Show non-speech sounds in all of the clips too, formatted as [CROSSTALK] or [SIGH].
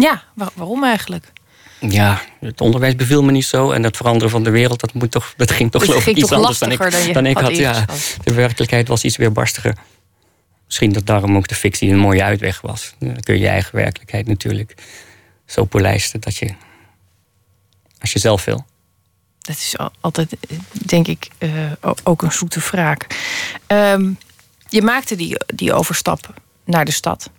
Ja, waarom eigenlijk? Ja, het onderwijs beviel me niet zo. En het veranderen van de wereld, dat, moet toch, dat ging toch dus geloof ik iets anders dan ik, dan, dan ik had. Ja, de werkelijkheid was iets weerbarstiger. Misschien dat daarom ook de fictie een mooie uitweg was. Dan kun je je eigen werkelijkheid natuurlijk zo polijsten dat je, als je zelf wil. Dat is altijd, denk ik, uh, ook een zoete wraak. Um, je maakte die, die overstap naar de stad.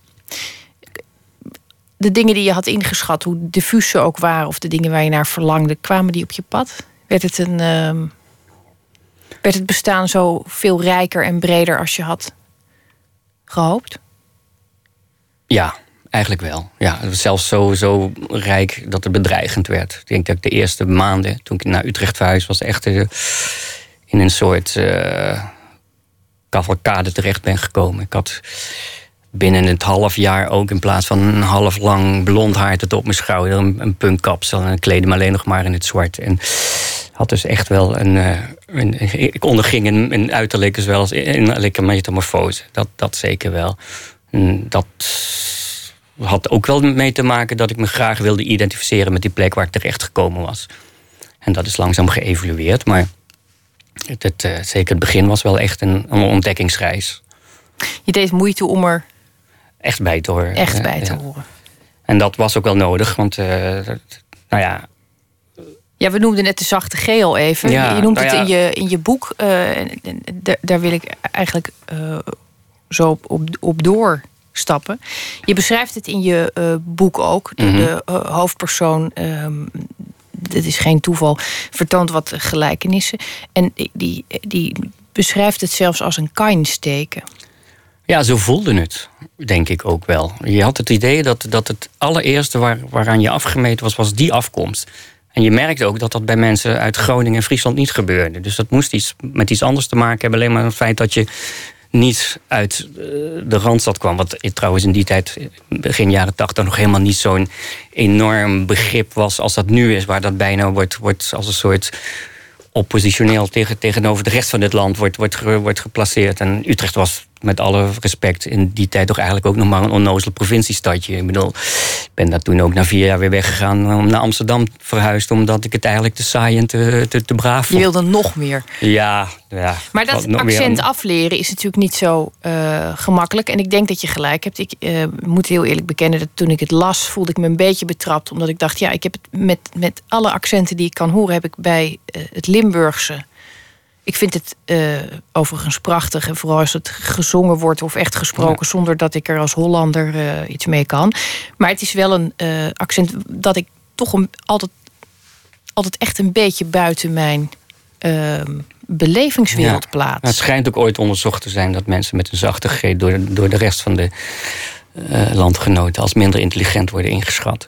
De dingen die je had ingeschat, hoe diffuus ze ook waren, of de dingen waar je naar verlangde, kwamen die op je pad? Werd het, een, uh, werd het bestaan zo veel rijker en breder als je had gehoopt? Ja, eigenlijk wel. Ja, het was zelfs zo, zo rijk dat het bedreigend werd. Ik denk dat de eerste maanden, toen ik naar Utrecht verhuisde, was echt uh, in een soort uh, cavalcade terecht ben gekomen. Ik had binnen het half jaar ook in plaats van een half lang blond haar tot op mijn schouder een, een punkkapsel en kleedde me alleen nog maar in het zwart. En had dus echt wel een. Uh, een ik onderging een, een uiterlijke zoals als innerlijke metamorfose. Dat, dat zeker wel. Dat had ook wel mee te maken dat ik me graag wilde identificeren met die plek waar ik terecht gekomen was. En dat is langzaam geëvolueerd, maar het, het, uh, zeker het begin was wel echt een, een, ontdekkingsreis. Je deed moeite om er echt bij te horen. Echt bij te horen. En dat was ook wel nodig, want uh, nou ja, ja, we noemden net de zachte geel even. Ja, je noemt nou het in je, in je boek. Uh, daar wil ik eigenlijk uh, zo op, op, op doorstappen. Je beschrijft het in je uh, boek ook. De, mm -hmm. de hoofdpersoon, um, dit is geen toeval, vertoont wat gelijkenissen. En die, die beschrijft het zelfs als een kainsteken. Ja, zo voelde het, denk ik ook wel. Je had het idee dat, dat het allereerste waar, waaraan je afgemeten was, was die afkomst. En je merkte ook dat dat bij mensen uit Groningen en Friesland niet gebeurde. Dus dat moest iets met iets anders te maken hebben. Alleen maar het feit dat je niet uit eh, de Randstad kwam. Wat trouwens in die tijd, begin jaren tachtig, nog helemaal niet zo'n enorm begrip was als dat nu is. Waar dat bijna wordt, wordt als een soort oppositioneel tegen, tegenover de rest van het land wordt, wordt, wordt geplaceerd. En Utrecht was met alle respect in die tijd toch eigenlijk ook nog maar een onnozel provinciestadje. Ik bedoel, ik ben daar toen ook na vier jaar weer weggegaan om naar Amsterdam verhuisd, omdat ik het eigenlijk te saai en te, te, te braaf vond. Je wilde nog meer. Ja, ja. Maar dat accent afleren is natuurlijk niet zo uh, gemakkelijk. En ik denk dat je gelijk hebt. Ik uh, moet heel eerlijk bekennen dat toen ik het las, voelde ik me een beetje betrapt. Omdat ik dacht, ja, ik heb het met, met alle accenten die ik kan horen, heb ik bij uh, het Limburgse ik vind het uh, overigens prachtig. En vooral als het gezongen wordt of echt gesproken... zonder dat ik er als Hollander uh, iets mee kan. Maar het is wel een uh, accent dat ik toch een, altijd, altijd echt een beetje buiten mijn ehm, belevingswereld ja. plaats. Het schijnt ook ooit onderzocht te zijn... dat mensen met een zachte G door, door de rest van de landgenoten... als minder intelligent worden ingeschat.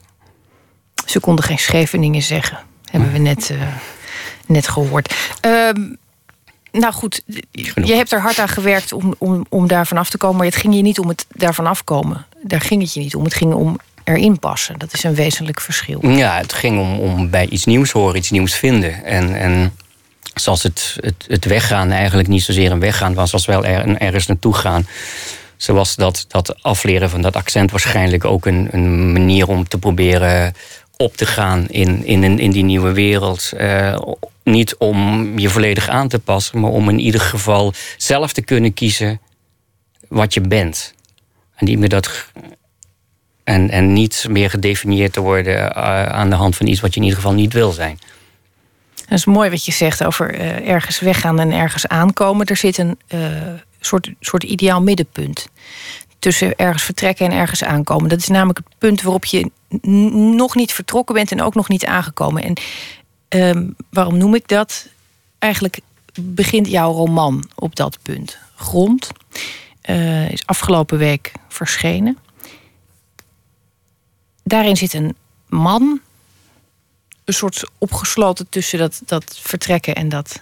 Ze konden geen Scheveningen zeggen. Hebben we net, net gehoord. Ehm, nou goed, je hebt er hard aan gewerkt om, om, om daarvan af te komen. Maar het ging je niet om het daarvan afkomen. Daar ging het je niet om. Het ging om erin passen. Dat is een wezenlijk verschil. Ja, het ging om, om bij iets nieuws horen, iets nieuws vinden. En, en zoals het, het, het weggaan eigenlijk niet zozeer een weggaan was... als wel er, ergens naartoe gaan. Zoals dat, dat afleren van dat accent waarschijnlijk ook een, een manier om te proberen op te gaan in, in, in die nieuwe wereld. Uh, niet om je volledig aan te passen, maar om in ieder geval zelf te kunnen kiezen wat je bent. En niet meer, dat, en, en niet meer gedefinieerd te worden uh, aan de hand van iets wat je in ieder geval niet wil zijn. Dat is mooi wat je zegt over uh, ergens weggaan en ergens aankomen. Er zit een uh, soort, soort ideaal middenpunt tussen ergens vertrekken en ergens aankomen. Dat is namelijk het punt waarop je nog niet vertrokken bent en ook nog niet aangekomen. En um, waarom noem ik dat? Eigenlijk begint jouw roman op dat punt. Grond uh, is afgelopen week verschenen. Daarin zit een man, een soort opgesloten tussen dat, dat vertrekken en dat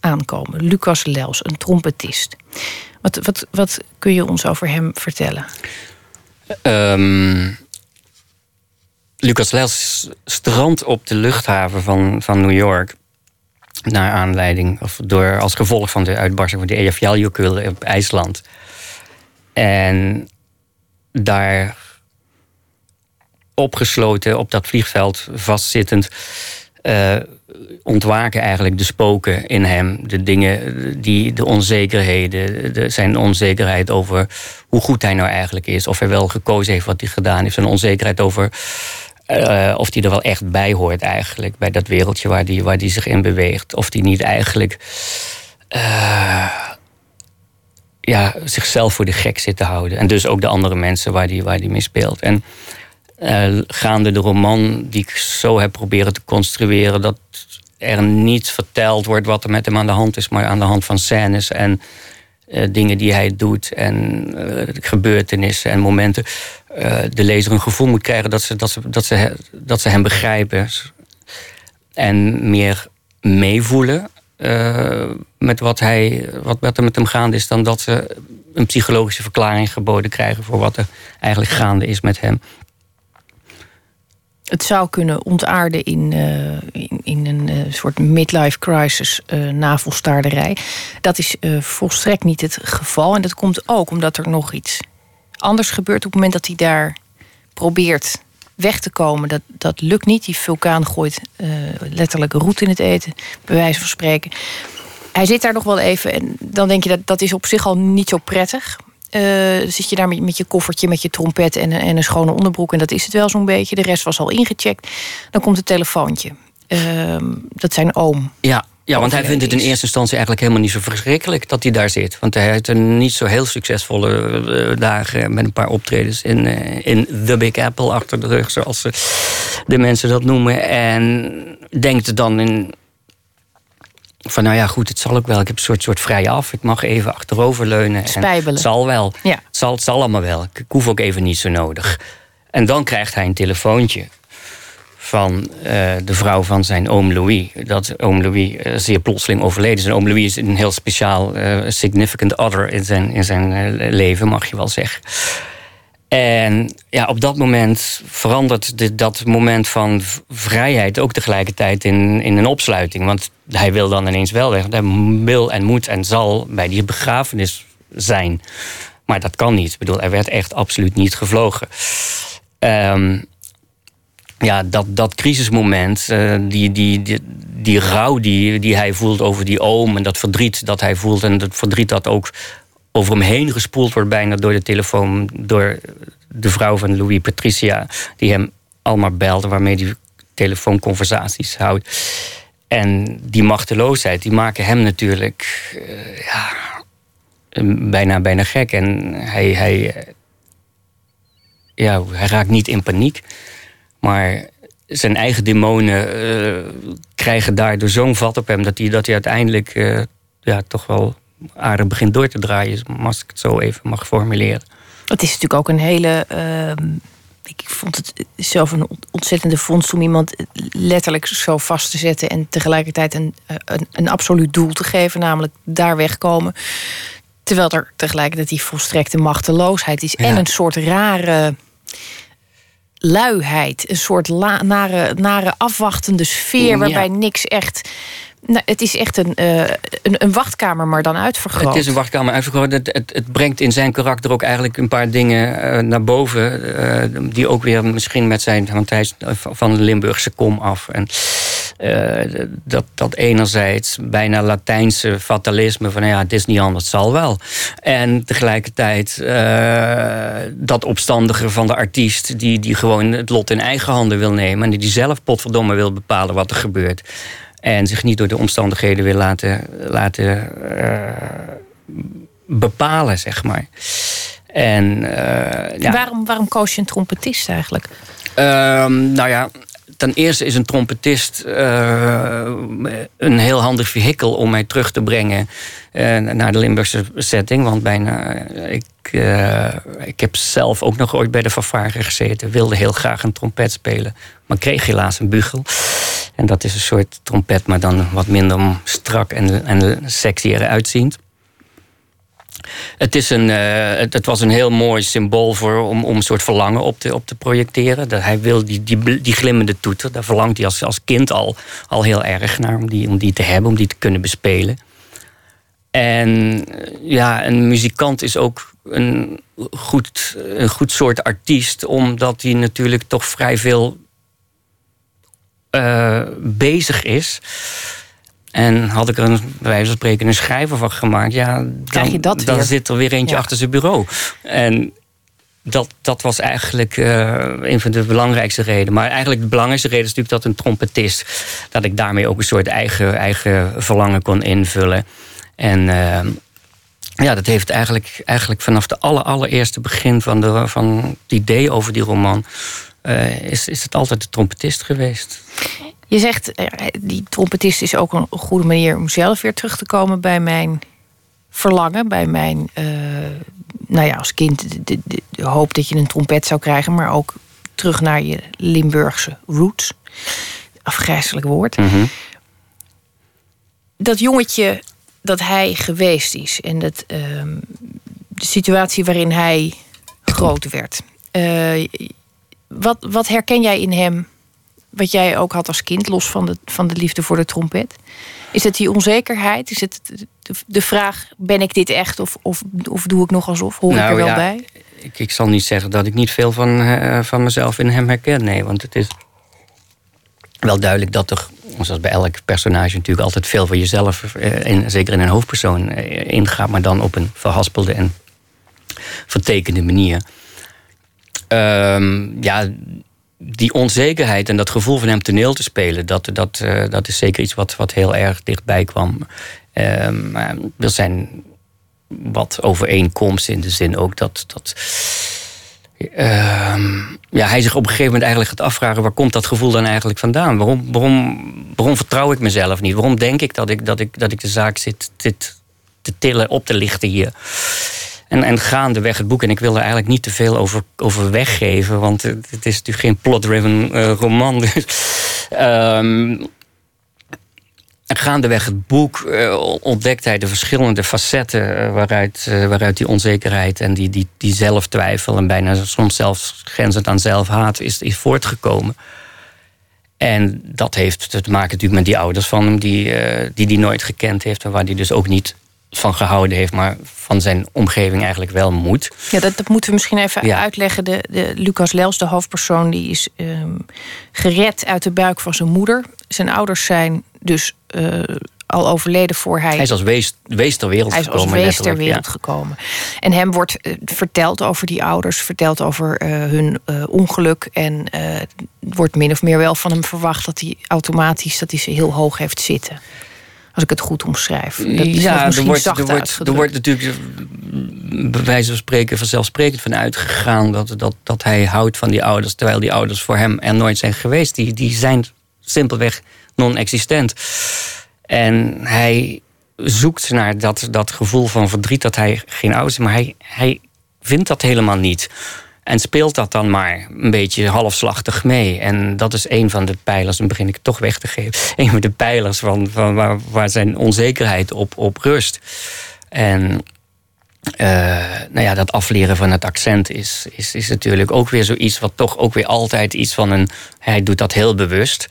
aankomen. Lucas Lels, een trompetist. Wat, wat, wat kun je ons over hem vertellen? Um, Lucas Lels strandt op de luchthaven van, van New York. Naar aanleiding, of door, als gevolg van de uitbarsting van de Eyjafjallajökull op IJsland. En daar opgesloten op dat vliegveld vastzittend. Uh, ontwaken eigenlijk de spoken in hem. De dingen, die, de onzekerheden, de, zijn onzekerheid over hoe goed hij nou eigenlijk is. Of hij wel gekozen heeft wat hij gedaan heeft. Zijn onzekerheid over uh, of hij er wel echt bij hoort eigenlijk. Bij dat wereldje waar hij waar die zich in beweegt. Of hij niet eigenlijk uh, ja, zichzelf voor de gek zit te houden. En dus ook de andere mensen waar hij waar die mee speelt. En uh, gaande de roman die ik zo heb proberen te construeren... dat er niet verteld wordt wat er met hem aan de hand is... maar aan de hand van scènes en uh, dingen die hij doet... en uh, gebeurtenissen en momenten... de lezer een gevoel moet krijgen dat ze, dat, ze, dat, ze, dat ze hem begrijpen... en meer meevoelen met wat, hij, wat er met hem gaande is... dan dat ze een psychologische verklaring geboden krijgen... voor wat er eigenlijk gaande is met hem het zou kunnen ontaarden in, uh, in, een uh, soort midlife crisis uh, navelstaarderij. Dat is volstrekt niet het geval. En dat komt ook omdat er nog iets anders gebeurt op het moment dat hij daar probeert weg te komen. Dat, dat lukt niet. Die vulkaan gooit letterlijk roet in het eten, bij wijze van spreken. Hij zit daar nog wel even en dan denk je dat dat is op zich al niet zo prettig. Uh, zit je daar met, met, je koffertje, met je trompet en, en, een schone onderbroek. En dat is het wel zo'n beetje. De rest was al ingecheckt. Dan komt het telefoontje. Uh, dat zijn oom. Ja, ja, want hij vindt het in eerste instantie eigenlijk helemaal niet zo verschrikkelijk dat hij daar zit. Want hij heeft een niet zo heel succesvolle uh, dagen met een paar optredens in, uh, in The Big Apple achter de rug, zoals de mensen dat noemen. En denkt dan in van nou ja, goed, het zal ook wel. Ik heb een soort, soort vrij af. Ik mag even achteroverleunen. Spijbelen. het zal wel. Ja. Het, zal, het zal allemaal wel. Ik hoef ook even niet zo nodig. En dan krijgt hij een telefoontje van uh, de vrouw van zijn oom Louis. Dat oom Louis uh, zeer plotseling overleden is. En oom Louis is een heel speciaal, uh, significant other in zijn, in zijn leven, mag je wel zeggen. En ja, op dat moment verandert de, dat moment van vrijheid ook tegelijkertijd in, in een opsluiting. Want hij wil dan ineens wel weg. Hij wil en moet en zal bij die begrafenis zijn. Maar dat kan niet. Ik bedoel, er werd echt absoluut niet gevlogen. Um, ja, dat, dat crisismoment, uh, die, die, die, die rouw die, die hij voelt over die oom... en dat verdriet dat hij voelt en dat verdriet dat ook over hem heen gespoeld wordt bijna door de telefoon... door de vrouw van Louis Patricia, die hem allemaal belt... waarmee hij telefoonconversaties houdt. En die machteloosheid, die maken hem natuurlijk uh, ja, bijna, bijna gek. En hij, hij, ja, hij raakt niet in paniek. Maar zijn eigen demonen uh, krijgen daardoor zo'n vat op hem... dat hij, dat hij uiteindelijk uh, ja, toch wel aardig begint door te draaien... als ik het zo even mag formuleren. Het is natuurlijk ook een hele. Uh, ik vond het zelf een ontzettende vondst om iemand letterlijk zo vast te zetten en tegelijkertijd een, eh, een, een absoluut doel te geven, namelijk daar wegkomen. Terwijl er tegelijkertijd die volstrekte machteloosheid is. En een soort rare luiheid. Een soort la, nare, nare afwachtende sfeer waarbij niks echt nou, het is echt een, uh, een, een, wachtkamer, maar dan uitvergroot. Het is een wachtkamer uitvergroot. Het, het, brengt in zijn karakter ook eigenlijk een paar dingen uh, naar boven. Uh, die ook weer misschien met zijn... Want hij is van de Limburgse kom af. En dat, dat enerzijds bijna Latijnse fatalisme... van ja, het is niet anders, het zal wel. En tegelijkertijd dat opstandige van de artiest... Die, die gewoon het lot in eigen handen wil nemen... en die zelf potverdomme wil bepalen wat er gebeurt... En zich niet door de omstandigheden wil laten, laten uh, bepalen, zeg maar. En, uh, ja. waarom, waarom koos je een trompetist eigenlijk? Um, nou ja, ten eerste is een trompetist uh, een heel handig vehikel om mij terug te brengen uh, naar de Limburgse setting. Want bijna, ik, uh, ik heb zelf ook nog ooit bij de fanfare gezeten. Wilde heel graag een trompet spelen, maar kreeg helaas een bugel. En dat is een soort trompet, maar dan wat minder strak en, en sexy eruit ziend. Het, is een, uh, het, was een heel mooi symbool voor, om, om een soort verlangen op te, op te projecteren. Dat hij wil die, die, die glimmende toeter, daar verlangt hij als, als kind al, al heel erg naar om die, om die te hebben, om die te kunnen bespelen. En ja, een muzikant is ook een goed, een goed soort artiest, omdat hij natuurlijk toch vrij veel uh, bezig is. En had ik er een, bij wijze van spreken een schrijver van gemaakt, ja, dan, dan zit er weer eentje achter zijn bureau. En dat, dat was eigenlijk uh, een van de belangrijkste redenen. Maar eigenlijk de belangrijkste reden is natuurlijk dat een trompetist... dat ik daarmee ook een soort eigen, eigen verlangen kon invullen. En uh, ja, dat heeft eigenlijk, eigenlijk vanaf de aller, allereerste begin van, de, van het idee over die roman... Uh, is, is het altijd de trompetist geweest. Je zegt, die trompetist is ook een goede manier om zelf weer terug te komen bij mijn verlangen, bij mijn nou ja, als kind de, de, de, hoop dat je een trompet zou krijgen, maar ook terug naar je Limburgse roots. Afgrijzelijk woord. Mhm. Dat jongetje dat hij geweest is en dat, ehm, de situatie waarin hij groot werd. Uh, wat, wat herken jij in hem, wat jij ook had als kind, los van de, van de liefde voor de trompet? Is het die onzekerheid? Is het de vraag: ben ik dit echt of, of, of doe ik nog alsof? Hoor ik er nou wel bij? Ik, ik zal niet zeggen dat ik niet veel van, uh, van mezelf in hem herken. Nee, want het is wel duidelijk dat er, zoals bij elk personage, natuurlijk altijd veel van jezelf, uh, in, zeker in een hoofdpersoon, uh, ingaat, maar dan op een verhaspelde en vertekende manier. Um, ja, die onzekerheid en dat gevoel van hem toneel te spelen, dat, dat, uh, dat is zeker iets wat, wat heel erg dichtbij kwam. Maar er zijn wat overeenkomsten in de zin ook dat. dat uh, ja, hij zich op een gegeven moment eigenlijk gaat afvragen: waar komt dat gevoel dan eigenlijk vandaan? Waarom, waarom, waarom vertrouw ik mezelf niet? Waarom denk ik dat ik, dat ik, dat ik de zaak zit, zit te tillen, op te lichten hier? En, en gaandeweg het boek, en ik wil er eigenlijk niet te veel over, over weggeven, want het, is natuurlijk geen plot-driven uh, roman. [LAUGHS] Dus, um, gaandeweg het boek uh, ontdekt hij de verschillende facetten uh, waaruit, waaruit die onzekerheid en die, die, die zelftwijfel en bijna soms zelfs grenzend aan zelfhaat is, is voortgekomen. En dat heeft te maken natuurlijk met die ouders van hem, die die, die nooit gekend heeft en waar hij dus ook niet van gehouden heeft, maar van zijn omgeving eigenlijk wel moet. Ja, dat, dat moeten we misschien even uitleggen. De, de, Lucas Lels, de hoofdpersoon, die is um, gered uit de buik van zijn moeder. Zijn ouders zijn dus uh, al overleden voor hij. Hij is als wees, wees ter wereld hij is gekomen. Als wees ter wereld ja. gekomen. En hem wordt uh, verteld over die ouders, verteld over uh, hun ongeluk. En wordt min of meer wel van hem verwacht dat hij automatisch dat hij ze heel hoog heeft zitten. Als ik het goed omschrijf. Dat ja, er wordt, er, wordt, er wordt natuurlijk bij wijze van spreken vanzelfsprekend van uitgegaan dat, dat, dat hij houdt van die ouders, terwijl die ouders voor hem er nooit zijn geweest. Die, die zijn simpelweg non-existent. En hij zoekt naar dat, dat gevoel van verdriet dat hij geen ouders is, maar hij, hij vindt dat helemaal niet. En speelt dat dan maar een beetje halfslachtig mee. En dat is een van de pijlers, dan begin ik toch weg te geven. [LAUGHS] Een van de pijlers van, van waar, waar zijn onzekerheid op, op rust. En uh, nou ja, dat afleren van het accent is, is, is natuurlijk ook weer zoiets wat toch ook weer altijd iets van een. Hij doet dat heel bewust.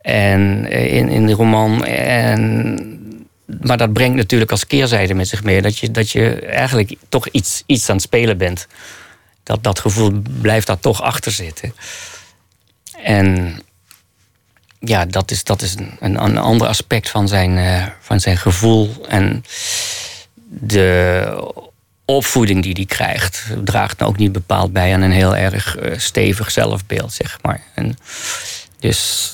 En eh, in, in de roman. En, maar dat brengt natuurlijk als keerzijde met zich mee dat je, dat je eigenlijk toch iets, iets aan het spelen bent dat, dat gevoel blijft daar toch achter zitten. En ja, dat is, dat is een, een ander aspect van zijn, uh, van zijn gevoel. En de opvoeding die hij krijgt, draagt ook niet bepaald bij aan een heel erg uh, stevig zelfbeeld, zeg maar. En dus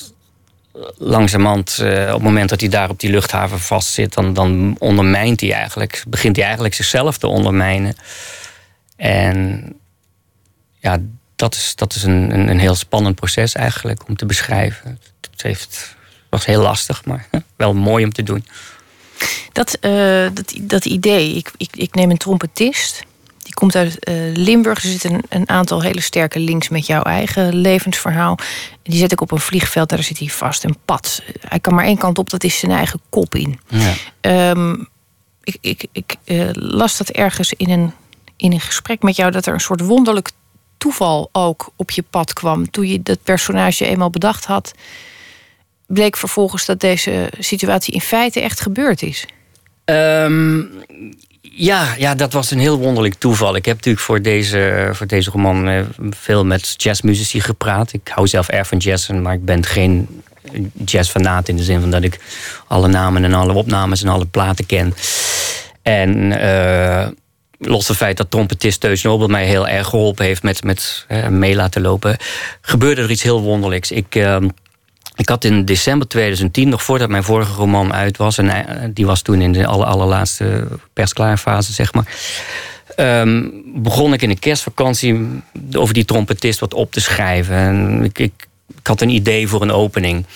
langzamerhand, uh, op het moment dat hij daar op die luchthaven vastzit, dan, dan ondermijnt hij eigenlijk, begint hij eigenlijk zichzelf te ondermijnen. En ja, dat is, dat is een, een, een, heel spannend proces eigenlijk om te beschrijven. Het heeft, was heel lastig, maar [LAUGHS] wel mooi om te doen. Dat, uh, dat, dat idee, ik, ik, ik neem een trompetist. Die komt uit uh, Limburg. Er zitten een, een, aantal hele sterke links met jouw eigen levensverhaal. Die zet ik op een vliegveld, daar zit hij vast. Een pad. Hij kan maar één kant op, dat is zijn eigen kop in. Ja. Um, ik ik, ik uh, las dat ergens in een, in een gesprek met jou... dat er een soort wonderlijk toeval ook op je pad kwam. Toen je dat personage eenmaal bedacht had, bleek vervolgens dat deze situatie in feite echt gebeurd is. Ehm, ja, ja, dat was een heel wonderlijk toeval. Ik heb natuurlijk voor deze, voor deze roman eh, veel met jazzmuzici gepraat. Ik hou zelf erg van jazz, maar ik ben geen jazzfanaat in de zin van dat ik alle namen en alle opnames en alle platen ken. En uh, los het feit dat trompetist Teus Nobel mij heel erg geholpen heeft met, met mee laten lopen, gebeurde er iets heel wonderlijks. Ik. Ehm, ik had in december 2010, nog voordat mijn vorige roman uit was... en eh, die was toen in de aller, allerlaatste persklaarfase, zeg maar... Um, begon ik in de kerstvakantie over die trompetist wat op te schrijven. En ik, ik, ik, had een idee voor een opening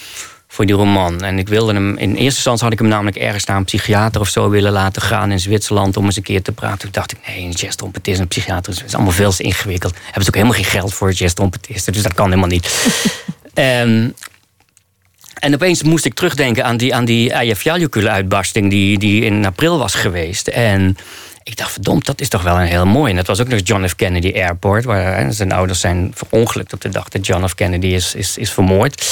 voor die roman. En ik wilde hem, in eerste instantie had ik hem namelijk ergens naar een psychiater of zo willen laten gaan in Zwitserland om eens een keer te praten. Toen dacht ik, nee, een jazztrompetist en een psychiater is allemaal veel te ingewikkeld. Hebben ze ook helemaal geen geld voor jazztrompetisten, dus dat kan helemaal niet. [LAUGHS] en en opeens moest ik terugdenken aan die, aan die Eyjafjallajökull-uitbarsting... Die, die in april was geweest. En ik dacht, verdomd, dat is toch wel een heel mooi. En dat was ook nog John F. Kennedy Airport... waar zijn ouders zijn verongelukt op de dag dat John F. Kennedy is, is, is vermoord.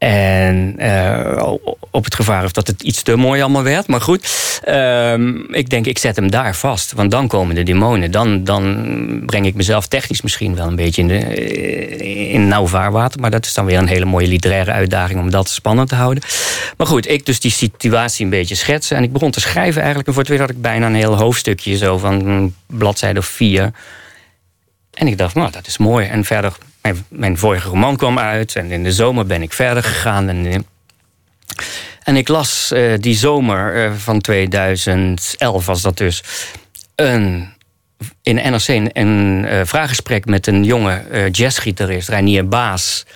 En uh, op het gevaar of dat het iets te mooi allemaal werd. Maar goed, uh, ik denk, ik zet hem daar vast. Want dan komen de demonen. Dan, dan breng ik mezelf technisch misschien wel een beetje in, de, eh, in nauw vaarwater. Maar dat is dan weer een hele mooie literaire uitdaging om dat spannend te houden. Maar goed, ik dus die situatie een beetje schetsen. En ik begon te schrijven eigenlijk. En voor het weer had ik bijna een heel hoofdstukje zo van een bladzijde of vier. En ik dacht, nou, dat is mooi. En verder mijn, mijn, vorige roman kwam uit en in de zomer ben ik verder gegaan. En, eh, en ik las uh, die zomer uh, van 2011 was dat dus een, in NRC een, vraaggesprek met een jonge jazzgitarist, Reinier Baas.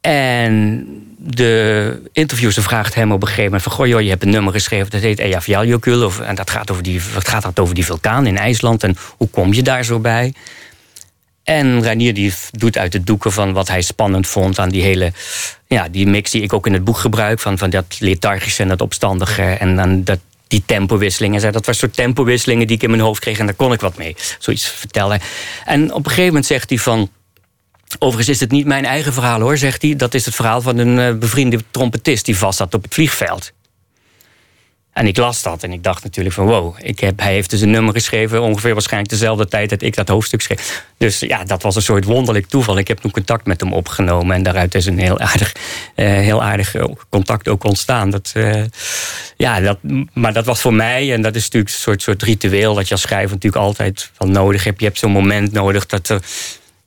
En de interviewer vraagt hem op een gegeven moment van... goh joh, je hebt een nummer geschreven, dat heet Eyjafjallajökull... en dat gaat, over die, dat gaat over die vulkaan in IJsland en hoe kom je daar zo bij... En Ranier die doet uit de doeken van wat hij spannend vond aan die hele ja, die mix die ik ook in het boek gebruik. Van, van dat lethargische en dat opstandige. En dan dat, die tempowisselingen. Dat was soort tempowisselingen die ik in mijn hoofd kreeg. En daar kon ik wat mee. Zoiets vertellen. En op een gegeven moment zegt hij van. Overigens is het niet mijn eigen verhaal hoor, zegt hij. Dat is het verhaal van een eh, bevriende trompetist die vast zat op het vliegveld. En ik las dat en ik dacht natuurlijk van wow, ik heb, hij heeft dus een nummer geschreven ongeveer waarschijnlijk dezelfde tijd dat ik dat hoofdstuk schreef. Dus ja, dat was een soort wonderlijk toeval. Ik heb toen contact met hem opgenomen en daaruit is een heel aardig, uh, heel aardig eh, contact ook ontstaan. Dat, uh, ja, dat, maar dat was voor mij en dat is natuurlijk een soort, soort ritueel dat je als schrijver natuurlijk altijd wel nodig hebt. Je hebt zo'n moment nodig dat er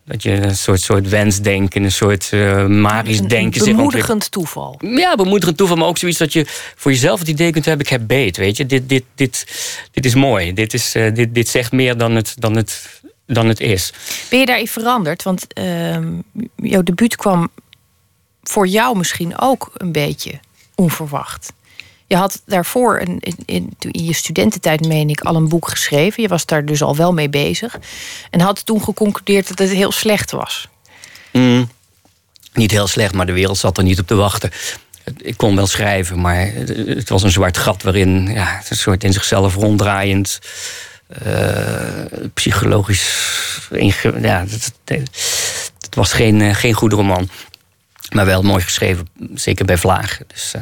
dat je een soort, soort wensdenken, een soort uh, magisch denken. Een bemoedigend toeval. Ja, bemoedigend toeval, maar ook zoiets dat je voor jezelf het idee kunt hebben: ik heb beet. Weet je, dit, dit, dit, dit is mooi. Dit, is, uh, dit, dit zegt meer dan het, dan, het, dan het is. Ben je daarin veranderd? Want uh, jouw debuut kwam voor jou misschien ook een beetje onverwacht. Je had daarvoor een, in, in, in, je studententijd, meen ik, al een boek geschreven. Je was daar dus al wel mee bezig. En had toen geconcludeerd dat het heel slecht was. Mm, niet heel slecht, maar de wereld zat er niet op te wachten. Ik kon wel schrijven, maar het was een zwart gat waarin ja, een soort in zichzelf ronddraaiend. Uh, psychologisch. Ja, het, was geen, uh, geen goede roman. Maar wel mooi geschreven, zeker bij Vlaag. Dus, uh,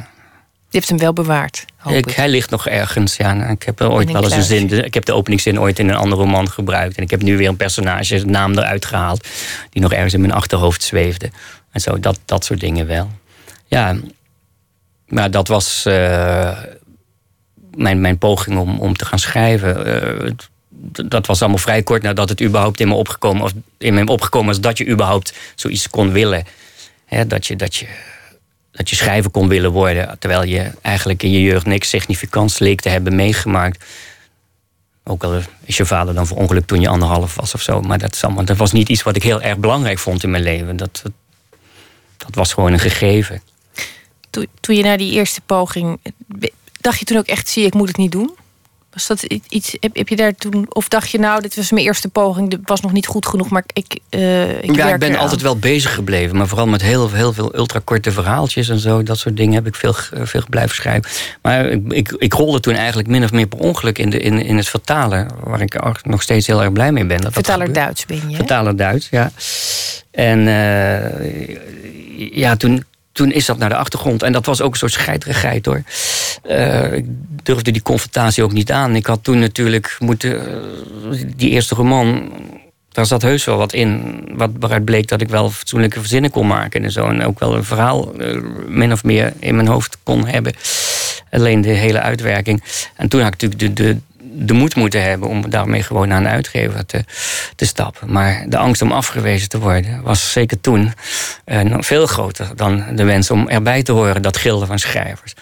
je hebt hem wel bewaard. Ik, hij ligt nog ergens. Ja, ik heb ooit wel eens een zin. Ik heb de openingszin ooit in een andere roman gebruikt. En ik heb nu weer een personage, een naam eruit gehaald. Die nog ergens in mijn achterhoofd zweefde. En zo, dat, dat soort dingen wel. Ja, maar dat was uh, mijn, mijn poging om, om te gaan schrijven. Uh, dat was allemaal vrij kort nadat het überhaupt in me opgekomen, of in me opgekomen was dat je überhaupt zoiets kon willen. He, dat je. Dat je dat je schrijver kon willen worden, terwijl je eigenlijk in je jeugd niks significants leek te hebben meegemaakt. Ook al is je vader dan verongelukt toen je anderhalf was of zo. Maar dat, was niet iets wat ik heel erg belangrijk vond in mijn leven. Dat, dat, dat was gewoon een gegeven. Toen, toen je naar die eerste poging. dacht je toen ook echt: zie, ik moet het niet doen? Was dat iets, heb, heb, je daar toen, of dacht je nou, dit was mijn eerste poging, dit was nog niet goed genoeg, maar ik. Uh, ik ja, ik ben altijd wel bezig gebleven, maar vooral met heel, heel veel ultrakorte verhaaltjes en zo, dat soort dingen heb ik veel, veel blijven schrijven. Maar ik, ik, ik rolde toen eigenlijk min of meer per ongeluk in, de, in, in het vertalen, waar ik nog steeds heel erg blij mee ben. Dat Vertaler Duits ben je? Vertaler Duits, ja. En uh, ja, toen, toen is dat naar de achtergrond. En dat was ook een soort scheiterigheid hoor. Uh, ik durfde die confrontatie ook niet aan. Ik had toen natuurlijk moeten. die eerste roman daar zat heus wel wat in. Wat, waaruit bleek dat ik wel fatsoenlijke verzinnen kon maken en zo. En ook wel een verhaal uh, min of meer in mijn hoofd kon hebben. Alleen de hele uitwerking. En toen had ik natuurlijk de, de, de moed moeten hebben om daarmee gewoon naar een uitgever te, te stappen. Maar de angst om afgewezen te worden was zeker toen uh, veel groter dan de wens om erbij te horen dat gilde van schrijvers.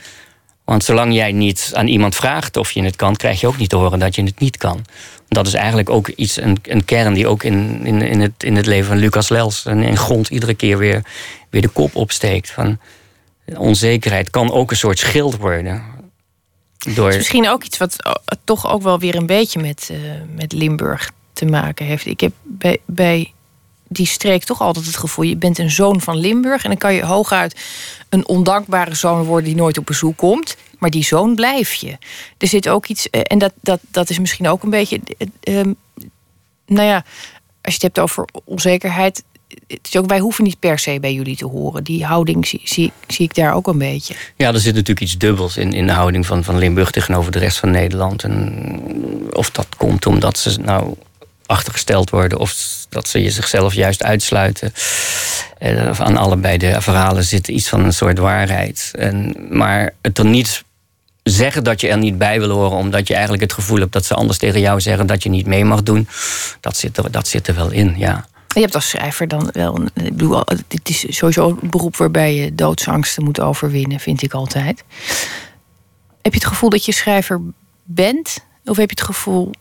Want zolang jij niet aan iemand vraagt of je het kan, krijg je ook niet te horen dat je het niet kan dat is eigenlijk ook iets, een, een kern die ook in, in, in, het, in het leven van Lucas Lels en in grond iedere keer weer, weer de kop opsteekt. Van onzekerheid kan ook een soort schild worden. Door... Het is misschien ook iets wat eh, toch ook wel weer een beetje met, uh, met Limburg te maken heeft. Ik heb bij, bij die streek toch altijd het gevoel... je bent een zoon van Limburg... en dan kan je hooguit een ondankbare zoon worden... die nooit op bezoek komt maar die zoon blijf je. Er zit ook iets, eh, en dat, dat, dat is misschien ook een beetje. Uh, nou ja, als je het hebt over onzekerheid. Het is ook, wij hoeven niet per se bij jullie te horen. Die houding zie, zie, zie ik daar ook een beetje. Ja, er zit natuurlijk iets dubbels in, in de houding van, van Limburg tegenover de rest van Nederland. En of dat komt omdat ze nou achtergesteld worden of dat ze zichzelf juist uitsluiten. Uh, aan allebei de verhalen zit iets van een soort waarheid. En, maar het er niet zeggen dat je er niet bij wil horen, omdat je eigenlijk het gevoel hebt dat ze anders tegen jou zeggen dat je niet mee mag doen, dat zit er, dat zit er wel in, ja. Je hebt als schrijver dan wel. Ik bedoel, het is sowieso een beroep waarbij je doodsangsten moet overwinnen, vind ik altijd. Heb je het gevoel dat je schrijver bent? Of heb je het gevoel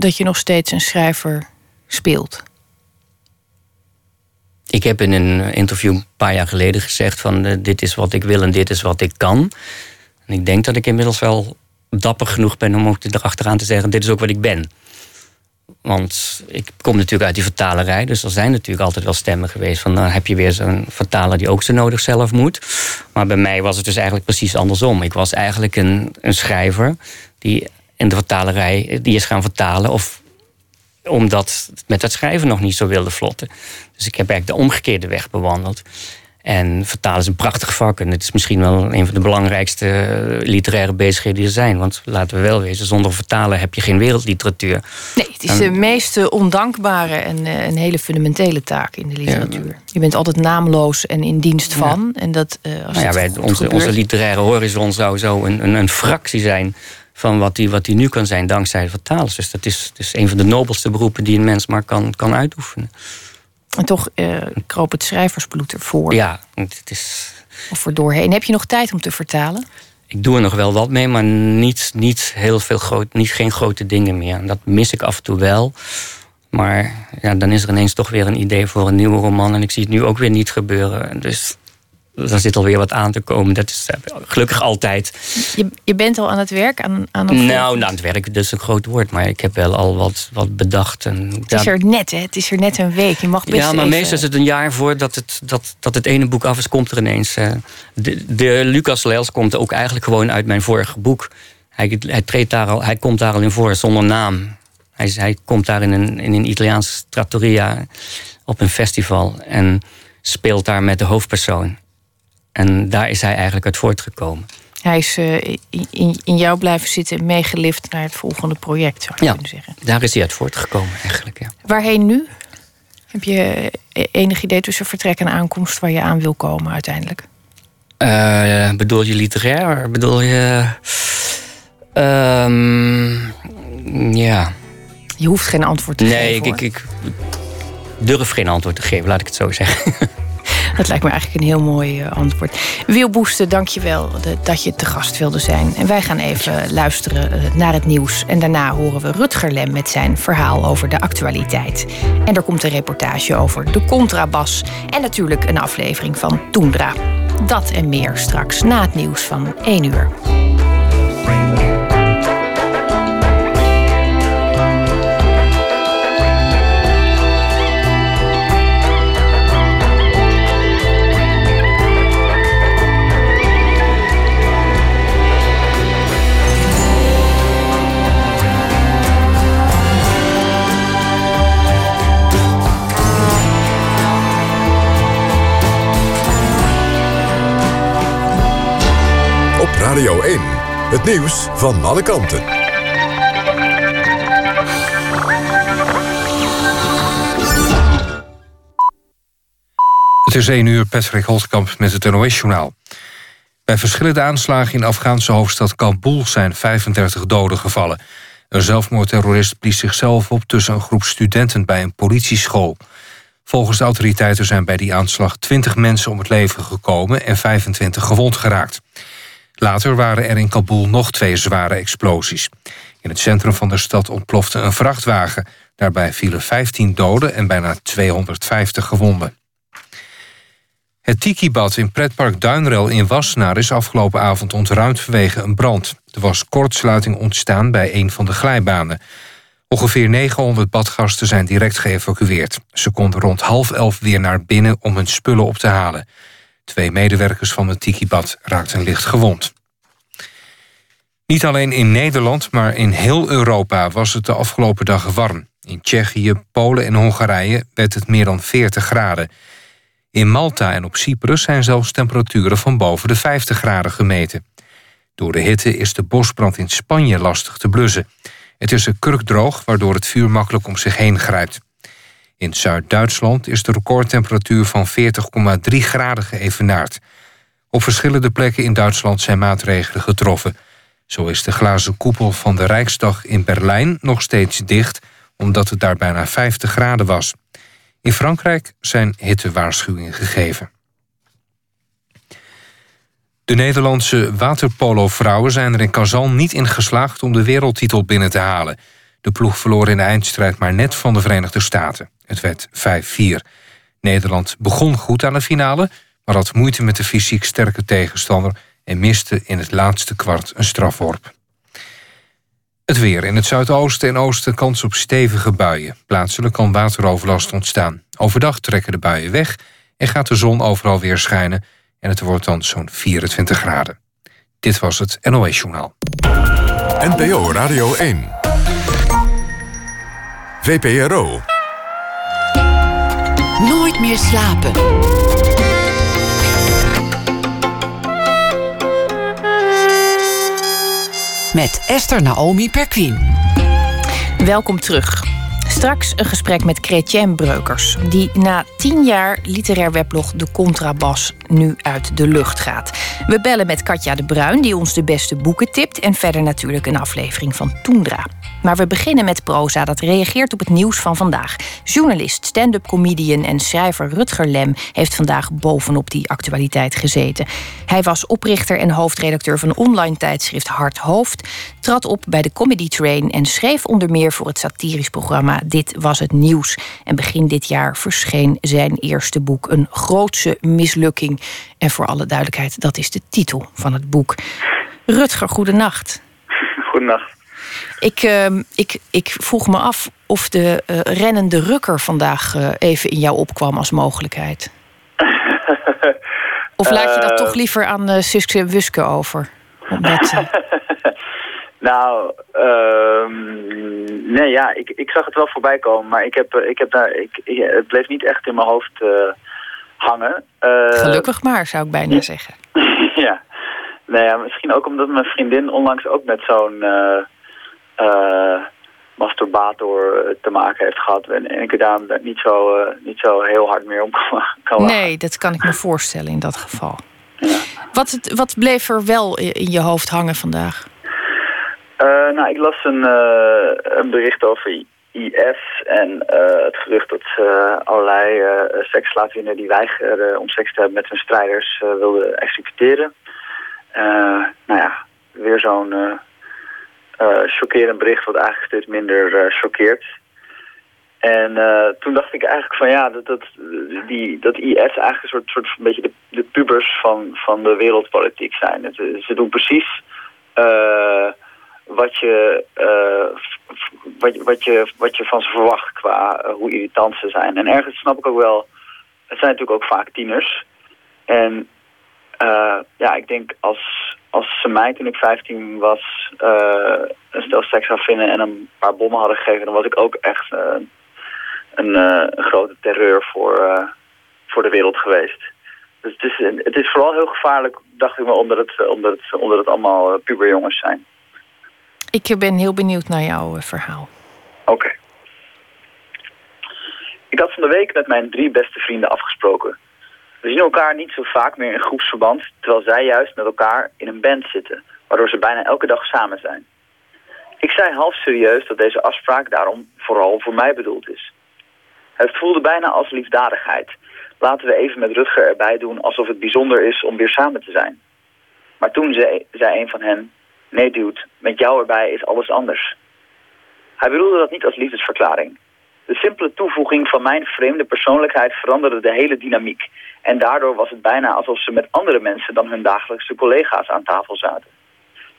dat je nog steeds een schrijver speelt? Ik heb in een interview een paar jaar geleden gezegd van uh, dit is wat ik wil en dit is wat ik kan. En ik denk dat ik inmiddels wel dapper genoeg ben om ook erachteraan te zeggen: dit is ook wat ik ben. Want ik kom natuurlijk uit die vertalerij, dus er zijn natuurlijk altijd wel stemmen geweest van dan nou, heb je weer zo'n vertaler die ook zo nodig zelf moet. Maar bij mij was het dus eigenlijk precies andersom. Ik was eigenlijk een, een schrijver die in de vertalerij die is gaan vertalen of omdat het met het schrijven nog niet zo wilde vlotten. Dus ik heb eigenlijk de omgekeerde weg bewandeld. En vertalen is een prachtig vak. En het is misschien wel een van de belangrijkste eh, literaire bezigheden die er zijn. Want laten we wel wezen, zonder vertalen heb je geen wereldliteratuur. Nee, het is de meest ondankbare en eh, een hele fundamentele taak in de literatuur. Je bent altijd naamloos en in dienst van. En dat, als nou ja, wij, onze, onze literaire horizon zou zo een, een, een fractie zijn van wat die, wat die nu kan zijn dankzij de vertalers. Dus dat is, is een van de nobelste beroepen die een mens maar kan, kan uitoefenen. En toch uh, kroop het schrijversbloed ervoor. Ja, het is. Of er doorheen. Heb je nog tijd om te vertalen? Ik doe er nog wel wat mee, maar niet, niet heel veel groot, niet, geen grote dingen meer. En dat mis ik af en toe wel. Maar ja, dan is er ineens toch weer een idee voor een nieuwe roman. En ik zie het nu ook weer niet gebeuren. Dus daar zit alweer wat aan te komen. Dat is eh, gelukkig altijd. Je, je bent al aan het werk? Aan, aan nou, nou, aan het werk, dat is een groot woord. Maar ik heb wel al wat, wat bedacht. En, het is er net, hè? Het is er net een week. Je mag best Ja, maar meestal is het een jaar voordat het, dat, dat het ene boek af is, komt er ineens. Uh, de, de Lucas Lels komt ook eigenlijk gewoon uit mijn vorige boek. Hij, hij, treedt daar al, hij komt daar al in voor zonder naam. Hij, hij komt daar in een, in een Italiaanse trattoria op een festival. En speelt daar met de hoofdpersoon. En daar is hij eigenlijk uit voortgekomen. Hij is uh, in, in jou blijven zitten en meegelift naar het volgende project, zou je ja, kunnen zeggen. Daar is hij uit voortgekomen, eigenlijk. Ja. Waarheen nu? Heb je eh, enig idee tussen vertrek en aankomst waar je aan wil komen uiteindelijk? Uh, bedoel je literair? Bedoel je. Um, ja. Je hoeft geen antwoord te nee, geven. Nee, ik, ik, durf geen antwoord te geven, laat ik het zo zeggen. [LAUGHS] Dat lijkt me eigenlijk een heel mooi uh, antwoord. Wil Boesten, dank je wel dat je te gast wilde zijn. En wij gaan even luisteren uh, naar het nieuws. En daarna horen we Rutger Lem met zijn verhaal over de actualiteit. En er komt een reportage over de contrabas. En natuurlijk een aflevering van Toendra. Dat en meer straks na het nieuws van 1 uur. Radio 1. Het nieuws van alle kanten. 1 uur, Patrick Holtkamp met het NOS-journaal. Bij verschillende aanslagen in de Afghaanse hoofdstad Kabul zijn 35 doden gevallen. Een zelfmoordterrorist blies zichzelf op tussen een groep studenten bij een politieschool. Volgens de autoriteiten zijn bij die aanslag 20 mensen om het leven gekomen en 25 gewond geraakt. Later waren er in Kabul nog twee zware explosies. In het centrum van de stad ontplofte een vrachtwagen. Daarbij vielen 15 doden en bijna 250 gewonden. Het Tiki-bad in pretpark Duinrel in Wassenaar is afgelopen avond ontruimd vanwege een brand. Er was kortsluiting ontstaan bij een van de glijbanen. Ongeveer 900 badgasten zijn direct geëvacueerd. Ze konden rond half elf weer naar binnen om hun spullen op te halen. Twee medewerkers van het Tiki-bad raakten licht gewond. Niet alleen in Nederland, maar in heel Europa was het de afgelopen dagen warm. In Tsjechië, Polen en Hongarije werd het meer dan 40 graden. In Malta en op Cyprus zijn zelfs temperaturen van boven de 50 graden gemeten. Door de hitte is de bosbrand in Spanje lastig te blussen. Het is een kurkdroog, waardoor het vuur makkelijk om zich heen grijpt. In Zuid-Duitsland is de recordtemperatuur van 40,3 graden geëvenaard. Op verschillende plekken in Duitsland zijn maatregelen getroffen. Zo is de glazen koepel van de Rijksdag in Berlijn nog steeds dicht... omdat het daar bijna 50 graden was. In Frankrijk zijn hittewaarschuwingen gegeven. De Nederlandse waterpolo-vrouwen zijn er in Kazan niet in geslaagd om de wereldtitel binnen te halen. De ploeg verloor in de eindstrijd maar net van de Verenigde Staten. Het werd 5-4. Nederland begon goed aan de finale, maar had moeite met de fysiek sterke tegenstander en miste in het laatste kwart een strafworp. Het weer. In het zuidoosten en oosten kans op stevige buien. Plaatselijk kan wateroverlast ontstaan. Overdag trekken de buien weg en gaat de zon overal weer schijnen... en het wordt dan zo'n 24 graden. Dit was het NOS Journaal. NPO Radio 1. VPRO. Nooit meer slapen. Met Esther Naomi Perquin. Welkom terug. Straks een gesprek met Chrétien Breukers, die na tien jaar literair weblog De Contrabas nu uit de lucht gaat. We bellen met Katja de Bruin, die ons de beste boeken tipt, en verder natuurlijk een aflevering van Toendra. Maar we beginnen met proza dat reageert op het nieuws van vandaag. Journalist, stand-up comedian en schrijver Rutger Lem heeft vandaag bovenop die actualiteit gezeten. Hij was oprichter en hoofdredacteur van online tijdschrift Hart Hoofd, trad op bij de Comedy Train en schreef onder meer voor het satirisch programma Dit was het nieuws. En begin dit jaar verscheen zijn eerste boek, een grootse mislukking. En voor alle duidelijkheid, dat is de titel van het boek. Rutger, goedenacht. Goedenacht. Ik, uh, ik, ik vroeg me af of de uh, rennende rukker vandaag uh, even in jou opkwam als mogelijkheid. [LAUGHS] of laat je dat toch liever aan uh, Suske Wuske over? Omdat, [LAUGHS] nou, nee, ja, ik, ik zag het wel voorbij komen, maar ik heb, ik heb daar, ik, ik, het bleef niet echt in mijn hoofd hangen. Gelukkig maar, zou ik bijna zeggen. [LAUGHS] ja. Nou ja, misschien ook omdat mijn vriendin onlangs ook met zo'n uh, masturbator te maken heeft gehad. En, en ik er daar niet zo, uh, niet zo heel hard meer om [LAUGHS] kan, kan Nee, dat kan ik me voorstellen in dat geval. Ja. Wat, het, wat bleef er wel in je hoofd hangen vandaag? Uh, nou, ik las een, een bericht over IS en het gerucht dat allerlei seksslavinnen die weigerden om seks te hebben met hun strijders wilden executeren. nou ja, weer zo'n uh, chockerend bericht wat eigenlijk steeds minder uh, choqueert. En uh, toen dacht ik eigenlijk van ja, dat, dat, die, dat IS eigenlijk een soort, soort een beetje de, de pubers van, van de wereldpolitiek zijn. Het, ze doen precies wat, je, wat, wat, je, wat je van ze verwacht qua hoe irritant ze zijn. En ergens snap ik ook wel, het zijn natuurlijk ook vaak tieners. En ja, ik denk als, als ze mij toen ik 15 was uh, een stel seks zou vinden en een paar bommen hadden gegeven, dan was ik ook echt uh, een, uh, een, grote terreur voor, voor de wereld geweest. Dus het is, het is vooral heel gevaarlijk, dacht ik me, omdat het, omdat het, omdat het allemaal puberjongens zijn. Ik ben heel benieuwd naar jouw verhaal. Oké. Ik had van de week met mijn drie beste vrienden afgesproken. We zien elkaar niet zo vaak meer in groepsverband, terwijl zij juist met elkaar in een band zitten, waardoor ze bijna elke dag samen zijn. Ik zei half serieus dat deze afspraak daarom vooral voor mij bedoeld is. Het voelde bijna als liefdadigheid. Laten we even met Rutger erbij doen alsof het bijzonder is om weer samen te zijn. Maar toen zei, zei een van hen, nee dude, met jou erbij is alles anders. Hij bedoelde dat niet als liefdesverklaring. De simpele toevoeging van mijn vreemde persoonlijkheid veranderde de hele dynamiek. En daardoor was het bijna alsof ze met andere mensen dan hun dagelijkse collega's aan tafel zaten.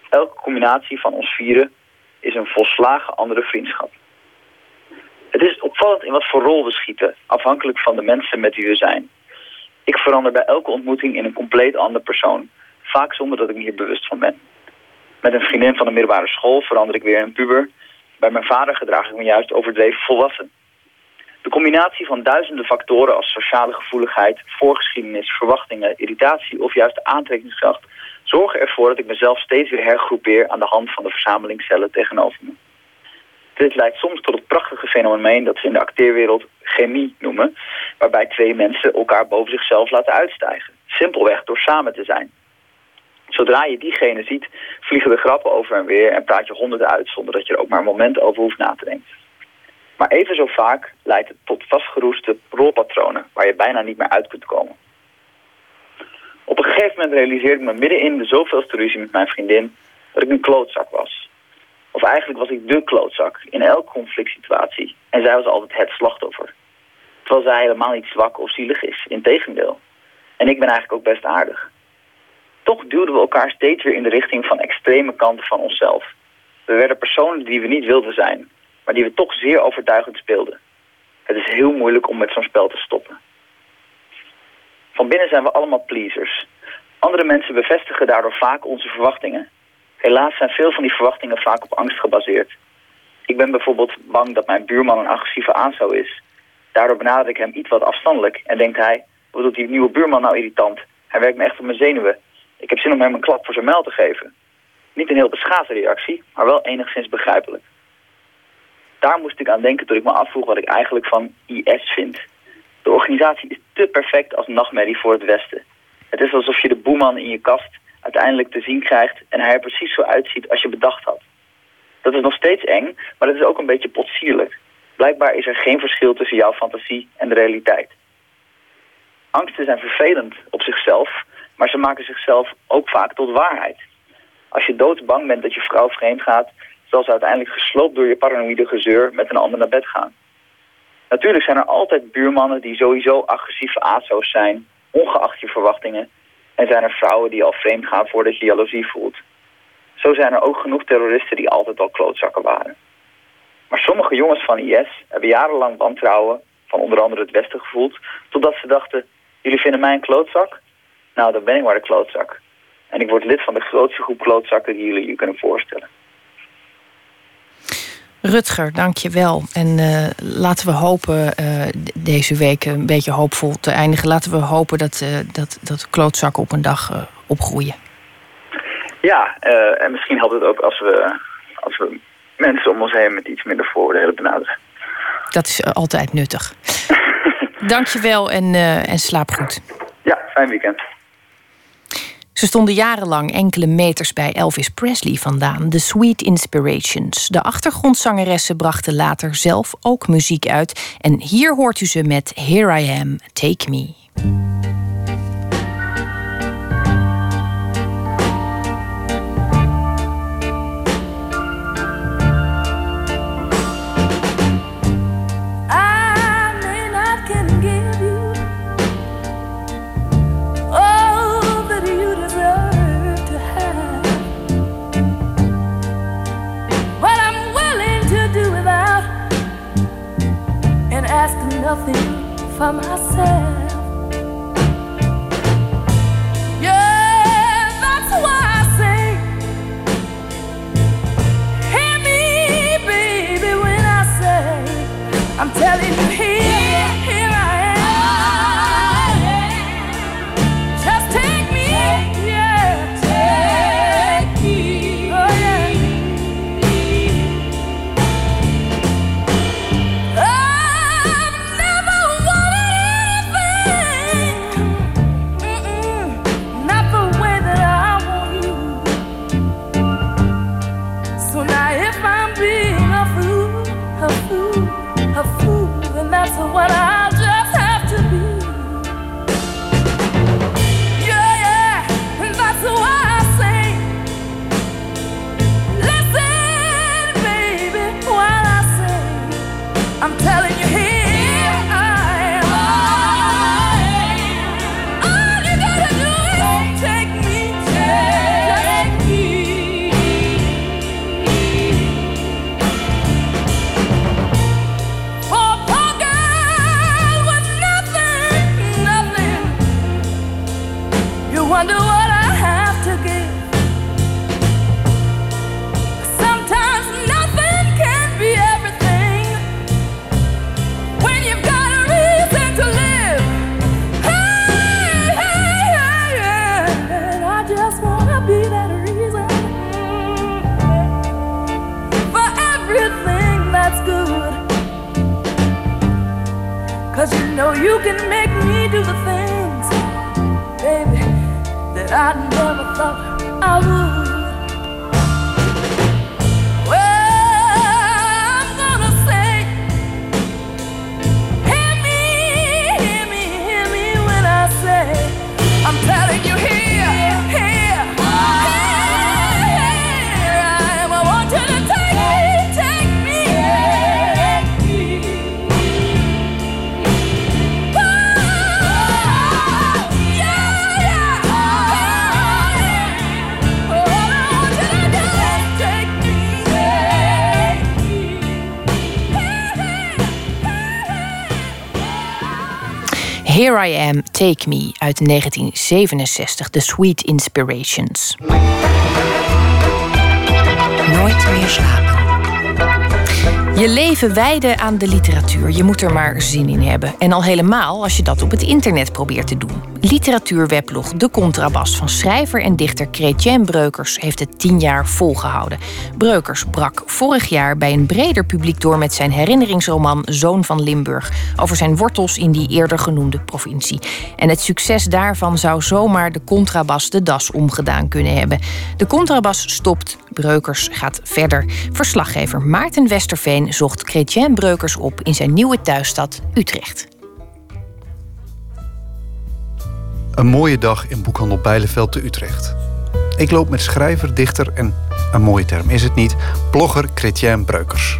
Elke combinatie van ons vieren is een volslagen andere vriendschap. Het is opvallend in wat voor rol we schieten, afhankelijk van de mensen met wie we zijn. Ik verander bij elke ontmoeting in een compleet ander persoon, vaak zonder dat ik me hier bewust van ben. Met een vriendin van de middelbare school verander ik weer in een puber. Bij mijn vader gedraag ik me juist overdreven volwassen. De combinatie van duizenden factoren als sociale gevoeligheid, voorgeschiedenis, verwachtingen, irritatie of juist aantrekkingskracht zorgen ervoor dat ik mezelf steeds weer hergroepeer aan de hand van de versamelingscellen tegenover me. Dit leidt soms tot het prachtige fenomeen dat ze in de acteerwereld chemie noemen, waarbij twee mensen elkaar boven zichzelf laten uitstijgen. Simpelweg door samen te zijn. Zodra je diegene ziet, vliegen de grappen over en weer en praat je honderden uit zonder dat je er ook maar een moment over hoeft na te denken. Maar even zo vaak leidt het tot vastgeroeste rolpatronen waar je bijna niet meer uit kunt komen. Op een gegeven moment realiseerde ik me midden in de zoveelste ruzie met mijn vriendin dat ik een klootzak was. Of eigenlijk was ik de klootzak in elke conflict situatie en zij was altijd het slachtoffer. Terwijl zij helemaal niet zwak of zielig is, integendeel. En ik ben eigenlijk ook best aardig. Toch duwden we elkaar steeds weer in de richting van extreme kanten van onszelf. We werden personen die we niet wilden zijn, maar die we toch zeer overtuigend speelden. Het is heel moeilijk om met zo'n spel te stoppen. Van binnen zijn we allemaal pleasers. Andere mensen bevestigen daardoor vaak onze verwachtingen. Helaas zijn veel van die verwachtingen vaak op angst gebaseerd. Ik ben bijvoorbeeld bang dat mijn buurman een agressieve aanzo is. Daardoor benader ik hem iets wat afstandelijk en denkt hij... wat doet die nieuwe buurman nou irritant? Hij werkt me echt op mijn zenuwen. Ik heb zin om hem een klap voor zijn muil te geven. Niet een heel beschaafde reactie, maar wel enigszins begrijpelijk. Daar moest ik aan denken toen ik me afvroeg wat ik eigenlijk van IS vind. De organisatie is te perfect als nachtmerrie voor het Westen. Het is alsof je de boeman in je kast uiteindelijk te zien krijgt en hij er precies zo uitziet als je bedacht had. Dat is nog steeds eng, maar dat is ook een beetje potsierlijk. Blijkbaar is er geen verschil tussen jouw fantasie en de realiteit. Angsten zijn vervelend op zichzelf, maar ze maken zichzelf ook vaak tot waarheid. Als je doodsbang bent dat je vrouw vreemd gaat, zal ze uiteindelijk gesloopt door je paranoïde gezeur met een ander naar bed gaan. Natuurlijk zijn er altijd buurmannen die sowieso agressieve ASO's zijn, ongeacht je verwachtingen. En zijn er vrouwen die al vreemd gaan voordat je jaloezie voelt. Zo zijn er ook genoeg terroristen die altijd al klootzakken waren. Maar sommige jongens van IS hebben jarenlang wantrouwen van onder andere het Westen gevoeld, totdat ze dachten, jullie vinden mij een klootzak? Nou, dan ben ik maar de klootzak. En ik word lid van de grootste groep klootzakken die jullie je kunnen voorstellen. Rutger, dank je wel. En uh, laten we hopen uh, deze week een beetje hoopvol te eindigen. Laten we hopen dat, uh, dat, dat klootzakken op een dag opgroeien. Ja, en misschien helpt het ook als we, als we mensen om ons heen met iets minder vooroordelen benaderen. Dat is altijd nuttig. [LAUGHS] dank je wel en, en slaap goed. Ja, fijn weekend. Ze stonden jarenlang enkele meters bij Elvis Presley vandaan, The Sweet Inspirations. De achtergrondzangeressen brachten later zelf ook muziek uit. En hier hoort u ze met Here I Am, Take Me. fama certa. Here I Am, Take Me uit 1967, The Sweet Inspirations. Nooit meer slapen. Je leven wijden aan de literatuur. Je moet er maar zin in hebben. En al helemaal als je dat op het internet probeert te doen. Literatuurweblog De Contrabas van schrijver en dichter Chrétien Breukers heeft het tien jaar volgehouden. Breukers brak vorig jaar bij een breder publiek door met zijn herinneringsroman Zoon van Limburg over zijn wortels in die eerder genoemde provincie. En het succes daarvan zou zomaar de Contrabas de das omgedaan kunnen hebben. De Contrabas stopt, Breukers gaat verder. Verslaggever Maarten Westerveen zocht Chrétien Breukers op in zijn nieuwe thuisstad Utrecht. Een mooie dag in boekhandel Bijleveld te Utrecht. Ik loop met schrijver, dichter en, een mooie term is het niet, blogger Chrétien Breukers.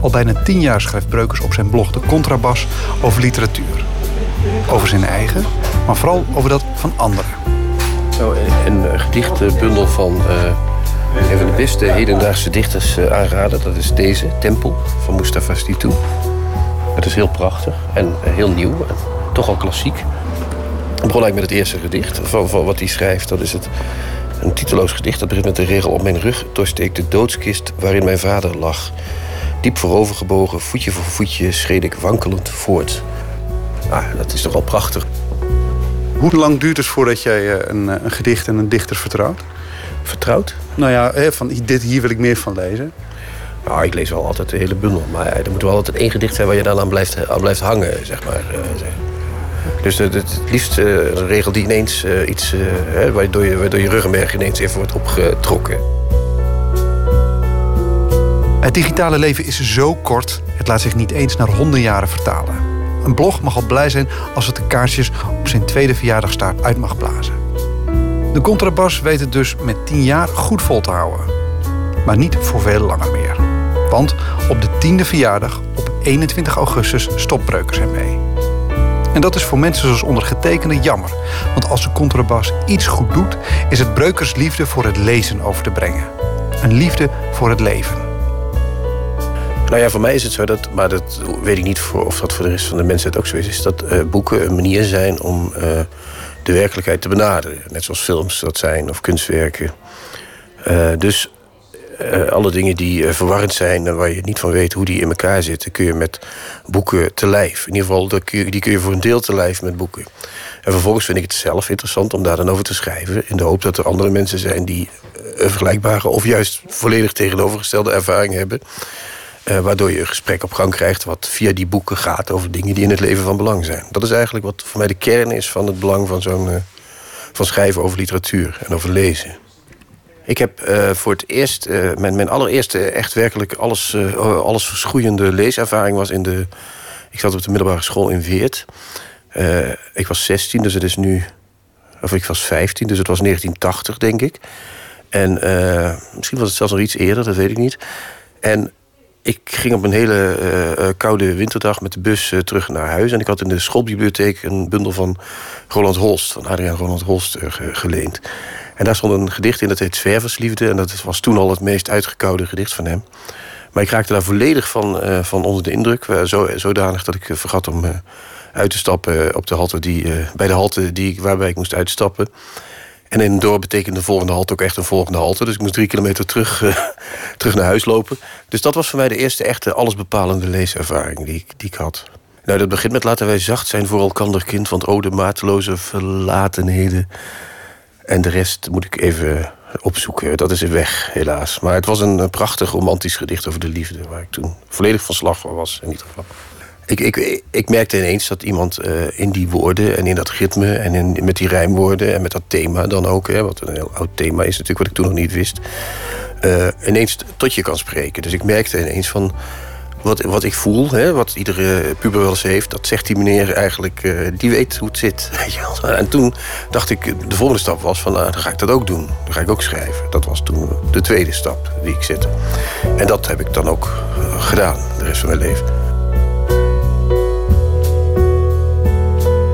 Al bijna tien jaar schrijft Breukers op zijn blog De Contrabas over literatuur. Over zijn eigen, maar vooral over dat van anderen. Nou, een, een gedichtbundel van eh, een van de beste hedendaagse dichters eh, aanraden. Dat is deze, Tempel, van Mustafa Stitou. Het is heel prachtig en eh, heel nieuw, en toch al klassiek. Ik begon eigenlijk met het eerste gedicht van, wat hij schrijft. Dat is het, een titeloos gedicht. Dat begint met de regel op mijn rug doorsteekt de doodskist waarin mijn vader lag. Diep voorovergebogen, voetje voor voetje, schreed ik wankelend voort. Ah, dat is toch wel prachtig. Hoe lang duurt het voordat jij eh, een, een gedicht en een dichter vertrouwt? Vertrouwd? Nou ja, hè, van dit, hier wil ik meer van lezen. Nou, ik lees wel altijd de hele bundel. Maar er moet wel altijd één gedicht zijn waar je dan aan blijft, aan blijft hangen, zeg maar. eh. Dus het, het liefst eh, een regel die ineens eh, iets... eh, hè, waardoor, je, waardoor je ruggenmerg ineens even wordt opgetrokken. Het digitale leven is zo kort, het laat zich niet eens naar honderden jaren vertalen. Een blog mag al blij zijn als het de kaarsjes op zijn tweede verjaardagstaart uit mag blazen. De contrabas weet het dus met 10 jaar goed vol te houden. Maar niet voor veel langer meer. Want op de tiende verjaardag, op 21 augustus, stopt Breukers ermee. En dat is voor mensen zoals ondergetekende jammer. Want als de contrabas iets goed doet, is het Breukers liefde voor het lezen over te brengen. Een liefde voor het leven. Nou ja, voor mij is het zo dat, maar dat weet ik niet voor, of dat voor de rest van de mensheid ook zo is, is dat eh, boeken een manier zijn om eh, de werkelijkheid te benaderen. Net zoals films dat zijn of kunstwerken. Eh, dus eh, alle dingen die eh, verwarrend zijn en waar je niet van weet hoe die in elkaar zitten, kun je met boeken te lijf. In ieder geval, kun je- die kun je voor een deel te lijf met boeken. En vervolgens vind ik het zelf interessant om daar dan over te schrijven. In de hoop dat er andere mensen zijn die een vergelijkbare of juist volledig tegenovergestelde ervaring hebben. Eh, waardoor je een gesprek op gang krijgt wat via die boeken gaat over dingen die in het leven van belang zijn. Dat is eigenlijk wat voor mij de kern is van het belang van zo'n eh, van schrijven over literatuur en over lezen. Ik heb eh, voor het eerst, mijn, mijn allereerste echt werkelijk alles, alles verschroeiende leeservaring was in de. Ik zat op de middelbare school in Weert. Ik was 16, dus het is nu. Of ik was 15, dus het was 1980, denk ik. En misschien was het zelfs nog iets eerder, dat weet ik niet. En ik ging op een hele eh, eh, koude winterdag met de bus eh, terug naar huis. En ik had in de schoolbibliotheek een bundel van Roland Holst, van Adriaan Roland Holst, ge- geleend. En daar stond een gedicht in dat heet Zwerversliefde. En dat was toen al het meest uitgekoude gedicht van hem. Maar ik raakte daar volledig van, van onder de indruk. Zo, zodanig dat ik vergat om uit te stappen op de halte die, bij de halte die, waarbij ik moest uitstappen. En in een dorp betekende de volgende halte ook echt een volgende halte. Dus ik moest drie kilometer terug, eh, [LAUGHS] terug naar huis lopen. Dus dat was voor mij de eerste echte allesbepalende leeservaring die ik, die ik had. Nou, dat begint met laten wij zacht zijn voor elkander kind... want o de mateloze verlatenheden. En de rest moet ik even opzoeken. Dat is weg, helaas. Maar het was een, prachtig romantisch gedicht over de liefde... waar ik toen volledig van slag was, in ieder geval. Ik, ik, ik merkte ineens dat iemand eh, in die woorden en in dat ritme... en in, met die rijmwoorden en met dat thema dan ook... Hè, wat een heel oud thema is natuurlijk, wat ik toen nog niet wist... eh, ineens tot je kan spreken. Dus ik merkte ineens van... Wat, wat ik voel, hè, wat iedere puber wel eens heeft... dat zegt die meneer eigenlijk, eh, die weet hoe het zit. [LAUGHS] En toen dacht ik, de volgende stap was van... nou, dan ga ik dat ook doen. Dan ga ik ook schrijven. Dat was toen de tweede stap die ik zette. En dat heb ik dan ook gedaan, de rest van mijn leven.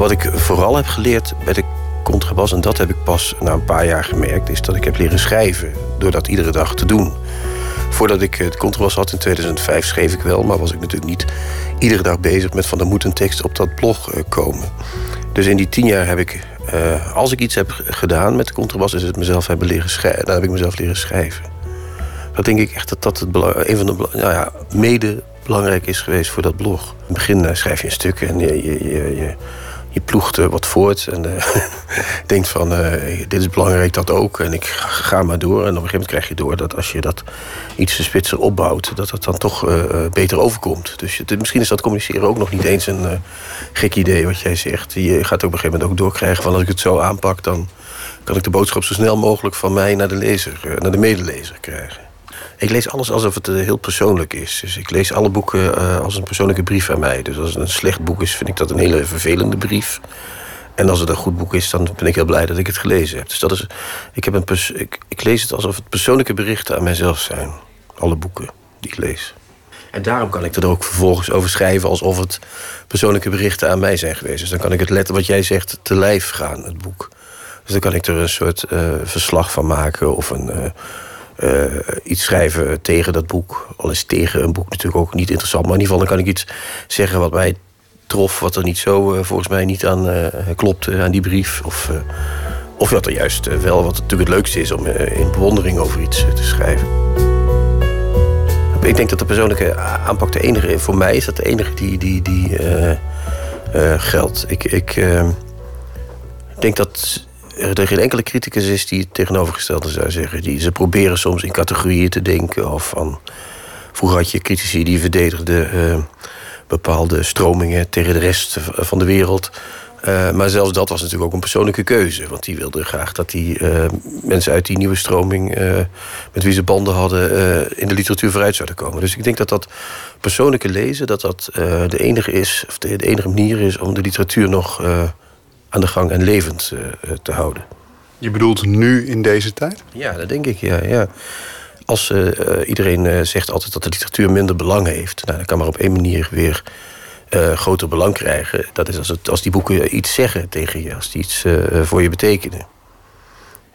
Wat ik vooral heb geleerd bij de contrabas... en dat heb ik pas na een paar jaar gemerkt... is dat ik heb leren schrijven door dat iedere dag te doen. Voordat ik eh, de contrabas had in 2005 schreef ik wel... maar was ik natuurlijk niet iedere dag bezig met van... er moet een tekst op dat blog eh, komen. Dus in die tien jaar heb ik... eh, als ik iets heb gedaan met de contrabas... is het mezelf hebben leren schrijven. Dan heb ik mezelf leren schrijven. Dat denk ik echt dat dat het een van de nou ja, mede belangrijk is geweest voor dat blog. In het begin eh, schrijf je een stuk en je, je, je, je ploegt er wat voort. En eh, [LAUGHS] denkt van, eh, dit is belangrijk, dat ook. En ik ga, maar door. En op een gegeven moment krijg je door dat als je dat iets spitser opbouwt... dat het dan toch eh, eh, beter overkomt. Dus misschien is dat communiceren ook nog niet eens een eh, gek idee wat jij zegt. Je gaat op een gegeven moment ook doorkrijgen van... als ik het zo aanpak, dan kan ik de boodschap zo snel mogelijk... van mij naar de lezer, eh, naar de medelezer krijgen. Ik lees alles alsof het eh, heel persoonlijk is. Dus ik lees alle boeken eh, als een persoonlijke brief aan mij. Dus als het een slecht boek is, vind ik dat een hele vervelende brief. En als het een goed boek is, dan ben ik heel blij dat ik het gelezen heb. Dus dat is, ik, heb een ik, lees het alsof het persoonlijke berichten aan mijzelf zijn. Alle boeken die ik lees. En daarom kan ik er ook vervolgens over schrijven alsof het persoonlijke berichten aan mij zijn geweest. Dus dan kan ik het letten wat jij zegt te lijf gaan, het boek. Dus dan kan ik er een soort eh, verslag van maken of een, eh, iets schrijven tegen dat boek. Al is tegen een boek natuurlijk ook niet interessant. Maar in ieder geval dan kan ik iets zeggen wat mij trof... wat er niet zo eh, volgens mij niet aan eh, klopte, aan die brief. Of, of wat er juist wel, wat natuurlijk het leukste is... om in bewondering over iets te schrijven. Ik denk dat de persoonlijke aanpak de enige... voor mij is dat de enige die, die, die geldt. Ik, ik denk dat er geen enkele criticus is die het tegenovergestelde zou zeggen. Die, ze proberen soms in categorieën te denken. Of van, vroeger had je critici die verdedigden eh, bepaalde stromingen tegen de rest van de wereld. Eh, maar zelfs dat was natuurlijk ook een persoonlijke keuze. Want die wilden graag dat die eh, mensen uit die nieuwe stroming... met wie ze banden hadden, in de literatuur vooruit zouden komen. Dus ik denk dat dat persoonlijke lezen... dat dat de enige is, of de, de enige manier is om de literatuur nog... aan de gang en levend eh, eh, te houden. Je bedoelt nu in deze tijd? Ja, dat denk ik, ja. ja. Als eh, iedereen zegt altijd dat de literatuur minder belang heeft... Nou, dan kan maar op één manier weer groter belang krijgen. Dat is als, het, als die boeken iets zeggen tegen je, als die iets voor je betekenen.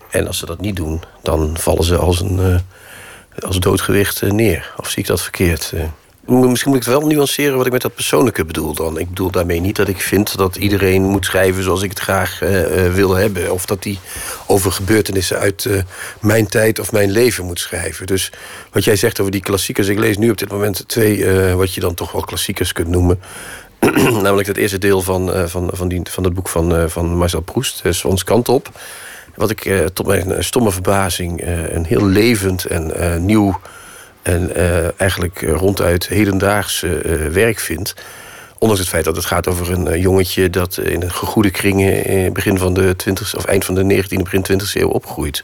En als ze dat niet doen, dan vallen ze als een als doodgewicht neer. Of zie ik dat verkeerd? Misschien moet ik het wel nuanceren wat ik met dat persoonlijke bedoel dan. Ik bedoel daarmee niet dat ik vind dat iedereen moet schrijven zoals ik het graag eh, eh, wil hebben. Of dat die over gebeurtenissen uit eh, mijn tijd of mijn leven moet schrijven. Dus wat jij zegt over die klassiekers. Ik lees nu op dit moment twee, wat je dan toch wel klassiekers kunt noemen. [CLEARS THROAT] Namelijk het eerste deel van, van, van, die, van het boek van, van Marcel Proust, uh, Swans kant op. Wat ik tot mijn stomme verbazing een heel levend en nieuw en eh, eigenlijk eh, ronduit hedendaags eh, werk vind. Ondanks het feit dat het gaat over een jongetje dat in een gegoede kringen in begin van de 20 of eind van de 19e, begin 20e eeuw opgroeit.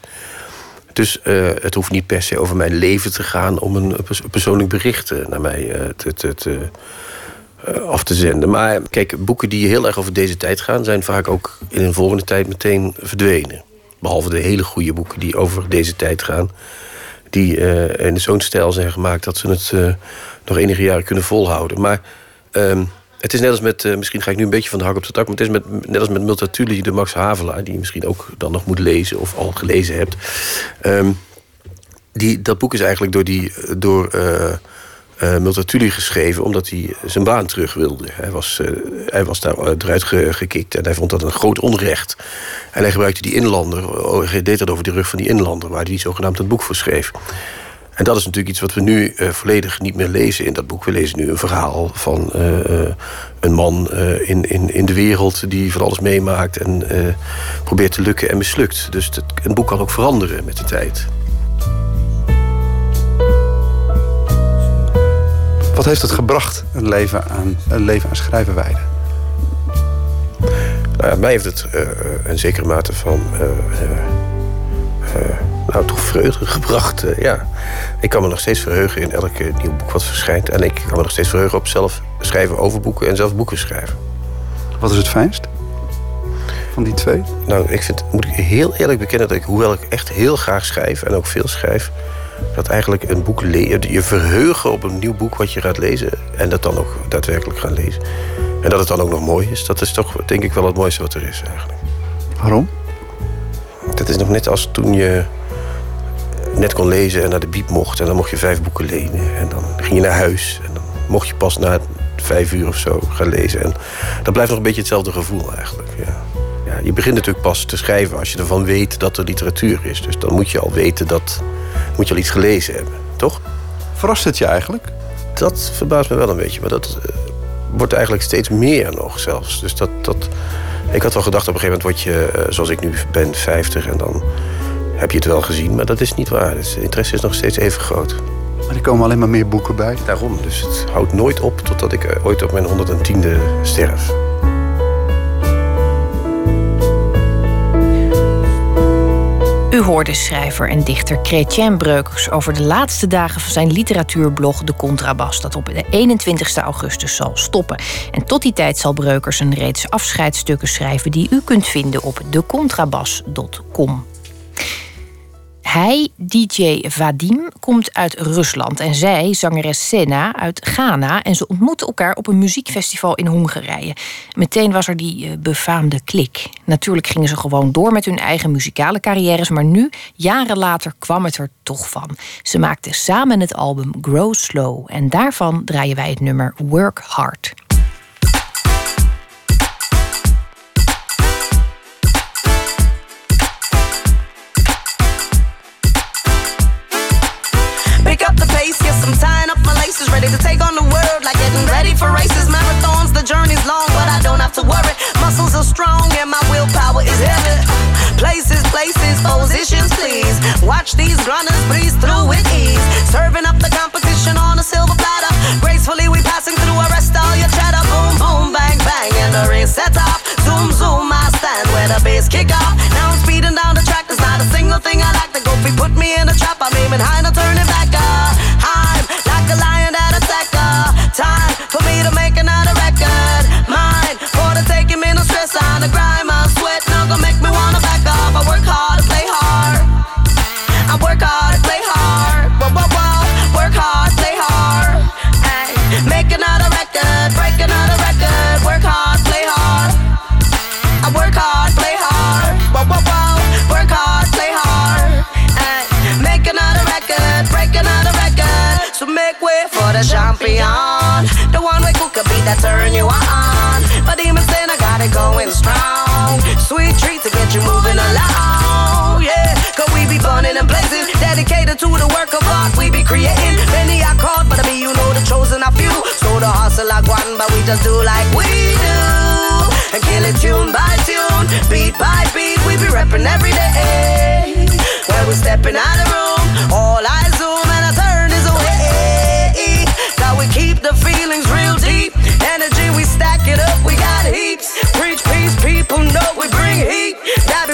Dus het hoeft niet per se over mijn leven te gaan om een pers- persoonlijk bericht naar mij te, te, te, af te zenden. Maar kijk, boeken die heel erg over deze tijd gaan, zijn vaak ook in een volgende tijd meteen verdwenen. Behalve de hele goede boeken die over deze tijd gaan. Die eh, in zo'n stijl zijn gemaakt dat ze het eh, nog enige jaren kunnen volhouden. Maar ehm, het is net als met, eh, misschien ga ik nu een beetje van de hak op de tak, maar het is met, net als met Multatuli, de Max Havelaar, die je misschien ook dan nog moet lezen of al gelezen hebt. Ehm, die, dat boek is eigenlijk door, die, door eh Multatuli geschreven omdat hij zijn baan terug wilde. Hij was, eh, hij was daar eh, eruit ge- gekikt en hij vond dat een groot onrecht. En hij gebruikte die inlander, oh, hij deed dat over de rug van die inlander... waar hij zogenaamd het boek voor schreef. En dat is natuurlijk iets wat we nu volledig niet meer lezen in dat boek. We lezen nu een verhaal van een man in, in, in de wereld... die van alles meemaakt en probeert te lukken en mislukt. Dus het, een boek kan ook veranderen met de tijd. Wat heeft het gebracht, een leven aan, een leven aan schrijven wijden? Nou ja, mij heeft het eh, een zekere mate van... eh, eh, eh, nou, toch vreugde gebracht, eh, ja. Ik kan me nog steeds verheugen in elk eh, nieuw boek wat verschijnt. En ik kan me nog steeds verheugen op zelf schrijven over boeken... en zelf boeken schrijven. Wat is het fijnst van die twee? Nou, ik vind, moet ik heel eerlijk bekennen dat ik, hoewel ik echt heel graag schrijf en ook veel schrijf, dat eigenlijk een boek lezen, je verheugen op een nieuw boek wat je gaat lezen en dat dan ook daadwerkelijk gaan lezen. En dat het dan ook nog mooi is, dat is toch denk ik wel het mooiste wat er is eigenlijk. Waarom? Dat is nog net als toen je net kon lezen en naar de biep mocht en dan mocht je vijf boeken lenen en dan ging je naar huis en dan mocht je pas na vijf uur of zo gaan lezen. En dat blijft nog een beetje hetzelfde gevoel eigenlijk. Ja. Ja, je begint natuurlijk pas te schrijven als je ervan weet dat er literatuur is. Dus dan moet je al weten dat. Moet je al iets gelezen hebben, toch? Verrast het je eigenlijk? Dat verbaast me wel een beetje, maar dat eh, wordt eigenlijk steeds meer nog zelfs. Dus dat. dat ik had wel gedacht op een gegeven moment word je, eh, zoals ik nu ben, 50 en dan heb je het wel gezien, maar dat is niet waar. Dus de interesse is nog steeds even groot. Maar er komen alleen maar meer boeken bij. Daarom, dus het houdt nooit op totdat ik eh, ooit op mijn 110e sterf. Hoorde schrijver en dichter Chrétien Breukers over de laatste dagen van zijn literatuurblog De Contrabas, dat op de 21 augustus zal stoppen. En tot die tijd zal Breukers een reeks afscheidsstukken schrijven die u kunt vinden op decontrabas.com. Hij, DJ Vadim, komt uit Rusland en zij, zangeres Sena, uit Ghana. En ze ontmoeten elkaar op een muziekfestival in Hongarije. Meteen was er die eh, befaamde klik. Natuurlijk gingen ze gewoon door met hun eigen muzikale carrières, maar nu, jaren later, kwam het er toch van. Ze maakten samen het album Grow Slow en daarvan draaien wij het nummer Work Hard. Getting ready for races. Marathons, the journey's long, but I don't have to worry. Muscles are strong and my willpower is heavy. Places, places, positions, please. Watch these runners breeze through with ease. Serving up the competition on a silver platter. Gracefully, we passing through, arrest all your chatter. Boom, boom, bang, bang, and the ring set off. Zoom, zoom, I stand where the bass kick off. Now I'm speeding down the track, there's not a single thing I like to go. If put me in a trap, I'm aiming high, no turning back. Uh. Time for me to make another record. Mine for the taking me no stress on the grind. My sweat not gonna make me wanna back off. Champion. The one with cook a beat that turn you on. But even saying I got it going strong. Sweet treat to get you moving along. Yeah, cause we be burning and blazing. Dedicated to the work of art we be creating. Many are called, but I mean, you know the chosen are few. So the hustle like one, but we just do like we do. And kill it tune by tune, beat by beat. We be repping every day. When we stepping out of room, all eyes zoom We keep the feelings real deep. Energy, we stack it up, we got heaps. Preach peace, people know we bring heat. That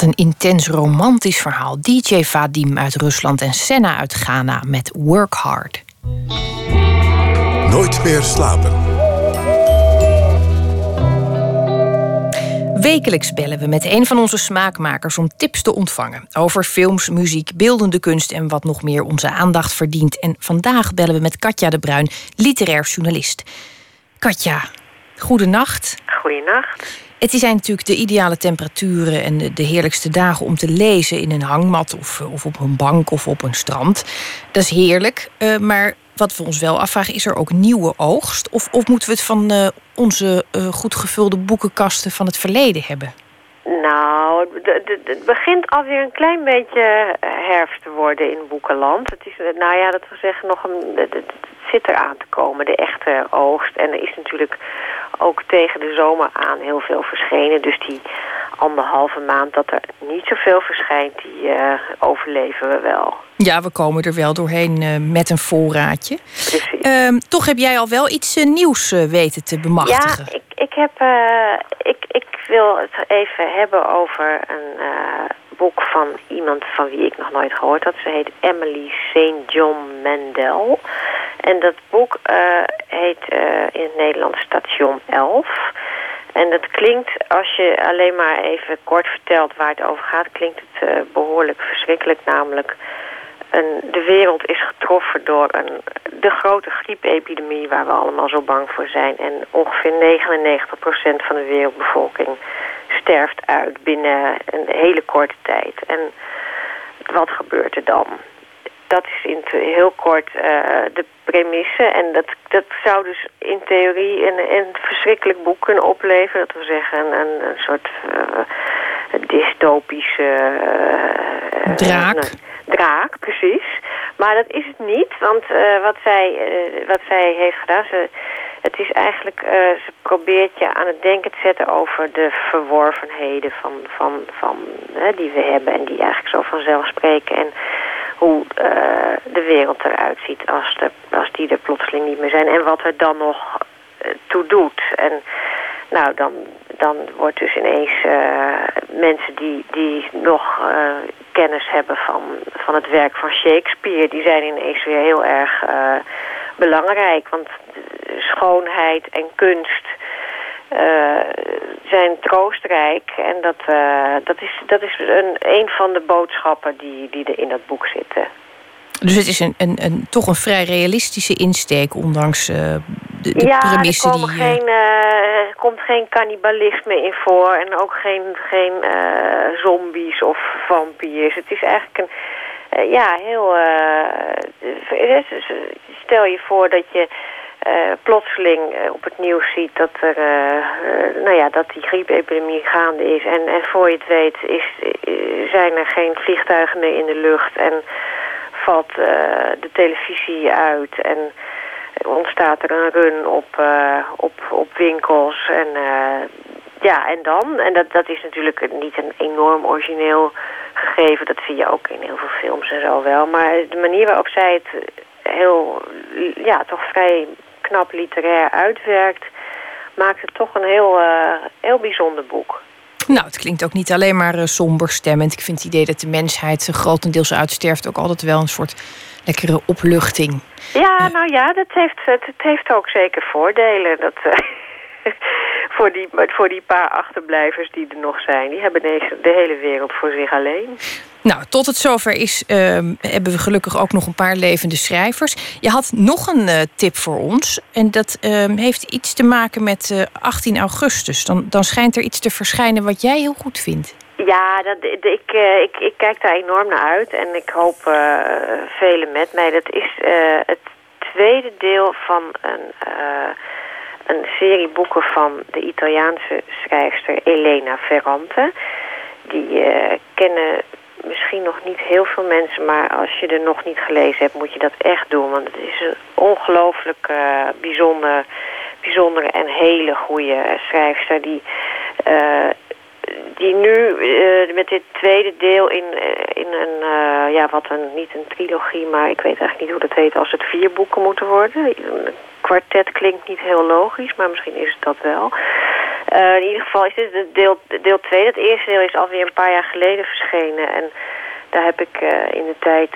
wat een intens romantisch verhaal. DJ Vadim uit Rusland en Senna uit Ghana met Work Hard. Nooit meer slapen. Wekelijks bellen we met een van onze smaakmakers om tips te ontvangen over films, muziek, beeldende kunst en wat nog meer onze aandacht verdient. En vandaag bellen we met Katja de Bruin, literair journalist. Katja, goedenacht. Goedenacht. Het zijn natuurlijk de ideale temperaturen en de, heerlijkste dagen om te lezen in een hangmat of, of op een bank of op een strand. Dat is heerlijk. eh, maar wat we ons wel afvragen, is er ook nieuwe oogst? Of, of moeten we het van eh, onze eh, goed gevulde boekenkasten van het verleden hebben? Nou, het begint alweer een klein beetje herfst te worden in Boekenland. Het is, eh, nou ja, dat wil zeggen, nog een, zit eraan te komen, de echte oogst. En er is natuurlijk ook tegen de zomer aan heel veel verschenen. Dus die anderhalve maand dat er niet zoveel verschijnt, die eh, overleven we wel. Ja, we komen er wel doorheen eh, met een voorraadje. Ehm, toch heb jij al wel iets eh, nieuws weten te bemachtigen. Ja, ik, ik, heb, eh, ik, ik wil het even hebben over een eh, boek van iemand van wie ik nog nooit gehoord had. Ze heet Emily St. John Mandel. En dat boek eh, heet in het Nederlands Station 11. En dat klinkt, als je alleen maar even kort vertelt waar het over gaat, klinkt het eh, behoorlijk verschrikkelijk. Namelijk, een, de wereld is getroffen door een, de grote griepepidemie waar we allemaal zo bang voor zijn. En ongeveer 99% van de wereldbevolking sterft uit binnen een hele korte tijd. En wat gebeurt er dan? Dat is in heel kort eh, de premisse. En dat, dat zou dus in theorie een, een verschrikkelijk boek kunnen opleveren. Dat wil zeggen een, een, soort eh, dystopische... eh, Draak. Draak, precies. Maar dat is het niet, want eh, wat, zij, eh, wat zij heeft gedaan... Ze, het is eigenlijk, eh, ze probeert je aan het denken te zetten over de verworvenheden van, van, van, hè, die we hebben en die eigenlijk zo vanzelf spreken. En hoe de wereld eruit ziet als, de, als die er plotseling niet meer zijn. En wat er dan nog toe doet. En nou, dan, dan wordt dus ineens mensen die, die nog kennis hebben van, van het werk van Shakespeare... die zijn ineens weer heel erg eh, belangrijk. Want schoonheid en kunst eh, zijn troostrijk. En dat, eh, dat is, dat is een, een van de boodschappen die, die er in dat boek zitten. Dus het is een, een, een, toch een vrij realistische insteek, ondanks de, de ja, er, premissen die... eh, geen, eh, er komt geen cannibalisme in voor en ook geen, geen eh, zombies of vampiers. Het is eigenlijk een, ja, heel... stel je voor dat je plotseling op het nieuws ziet dat er, nou ja, dat die griepepidemie gaande is. En, en voor je het weet is, zijn er geen vliegtuigen meer in de lucht en valt eh, de televisie uit en ontstaat er een run op, eh, op, op winkels. En eh, ja, en dan? En dat, dat is natuurlijk niet een enorm origineel gegeven. Dat zie je ook in heel veel films en zo wel. Maar de manier waarop zij het heel, ja, toch vrij knap literair uitwerkt... maakt het toch een heel, eh, heel bijzonder boek. Nou, het klinkt ook niet alleen maar eh, somber stemmend. Ik vind het idee dat de mensheid grotendeels uitsterft... ook altijd wel een soort lekkere opluchting. Ja, nou ja, dat heeft, het, het heeft ook zeker voordelen. Dat, eh, [LAUGHS] voor, die, voor die paar achterblijvers die er nog zijn. Die hebben deze, de hele wereld voor zich alleen. Nou, tot het zover is, ehm, hebben we gelukkig ook nog een paar levende schrijvers. Je had nog een eh, tip voor ons. En dat ehm, heeft iets te maken met eh, 18 augustus. Dan, dan schijnt er iets te verschijnen wat jij heel goed vindt. Ja, dat, ik, eh, ik, ik kijk daar enorm naar uit en ik hoop eh, velen met mij. Dat is eh, het tweede deel van een, een serie boeken van de Italiaanse schrijfster Elena Ferrante. Die kennen misschien nog niet heel veel mensen, maar als je er nog niet gelezen hebt, moet je dat echt doen. Want het is een ongelooflijk bijzonder, bijzondere en hele goede schrijfster die die nu eh, met dit tweede deel in, eh, in een, eh, ja, wat een, niet een trilogie, maar ik weet eigenlijk niet hoe dat heet, als het vier boeken moeten worden. Een kwartet klinkt niet heel logisch, maar misschien is het dat wel. In ieder geval is dit deel, deel 2. Het eerste deel is alweer een paar jaar geleden verschenen. En daar heb ik in de tijd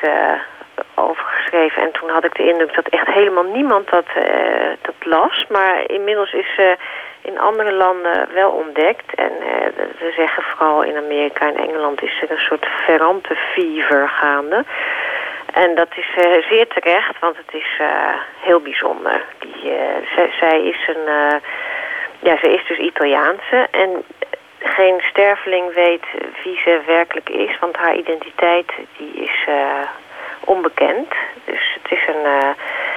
over geschreven. En toen had ik de indruk dat echt helemaal niemand dat, eh, dat las. Maar inmiddels is ze in andere landen wel ontdekt. En eh, ze zeggen vooral in Amerika en Engeland is er een soort verrante fever gaande. En dat is eh, zeer terecht, want het is heel bijzonder. Die, zij, zij is een... ja, ze is dus Italiaanse en geen sterveling weet wie ze werkelijk is, want haar identiteit die is onbekend. Dus het is een, eh,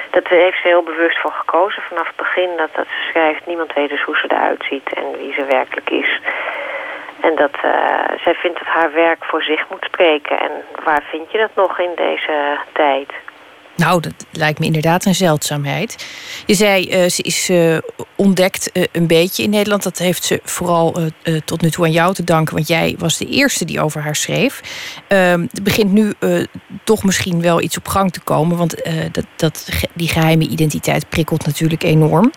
dat heeft ze heel bewust voor gekozen vanaf het begin dat, dat ze schrijft. Niemand weet dus hoe ze eruit ziet en wie ze werkelijk is. En dat eh, zij vindt dat haar werk voor zich moet spreken. En waar vind je dat nog in deze tijd? Nou, dat lijkt me inderdaad een zeldzaamheid. Je zei, eh, ze is eh, ontdekt eh, een beetje in Nederland. Dat heeft ze vooral tot nu toe aan jou te danken. Want jij was de eerste die over haar schreef. Ehm, er begint nu toch misschien wel iets op gang te komen. Want dat, dat, die geheime identiteit prikkelt natuurlijk enorm.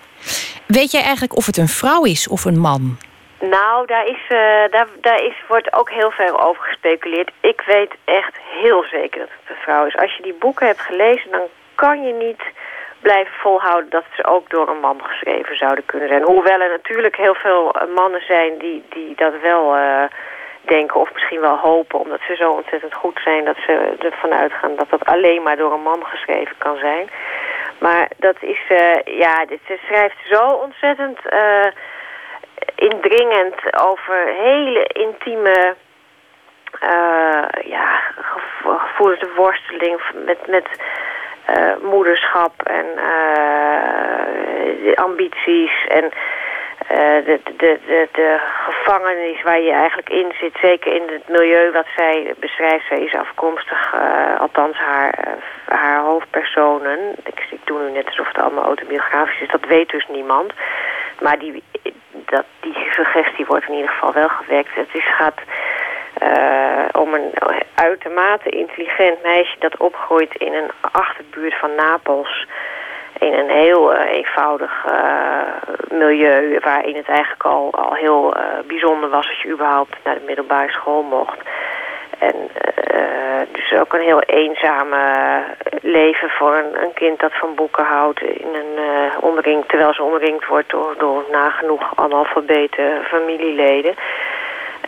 Weet jij eigenlijk of het een vrouw is of een man? Nou, daar, is, eh, daar, daar is, wordt ook heel veel over gespeculeerd. Ik weet echt heel zeker dat het een vrouw is. Als je die boeken hebt gelezen, dan kan je niet blijven volhouden dat ze ook door een man geschreven zouden kunnen zijn. Hoewel er natuurlijk heel veel eh, mannen zijn die, die dat wel eh, denken of misschien wel hopen... omdat ze zo ontzettend goed zijn dat ze ervan uitgaan dat dat alleen maar door een man geschreven kan zijn. Maar dat is, ja, dit, ze schrijft zo ontzettend... indringend over hele intieme eh, ja, gevo- gevoelens, de worsteling met, met eh, moederschap en eh, ambities en de, de, de, de gevangenis waar je eigenlijk in zit, zeker in het milieu wat zij beschrijft. Zij is afkomstig, althans haar, haar hoofdpersonen. Ik, ik doe nu net alsof het allemaal autobiografisch is, dat weet dus niemand. Maar die, dat, die suggestie wordt in ieder geval wel gewekt. Het is, gaat eh, om een uitermate intelligent meisje dat opgroeit in een achterbuurt van Napels. In een heel eh, eenvoudig eh, milieu waarin het eigenlijk al, al heel bijzonder was dat je überhaupt naar de middelbare school mocht. En eh, dus ook een heel eenzame leven voor een, een kind dat van boeken houdt. In een, eh, omringd, terwijl ze omringd wordt door, door nagenoeg analfabete familieleden.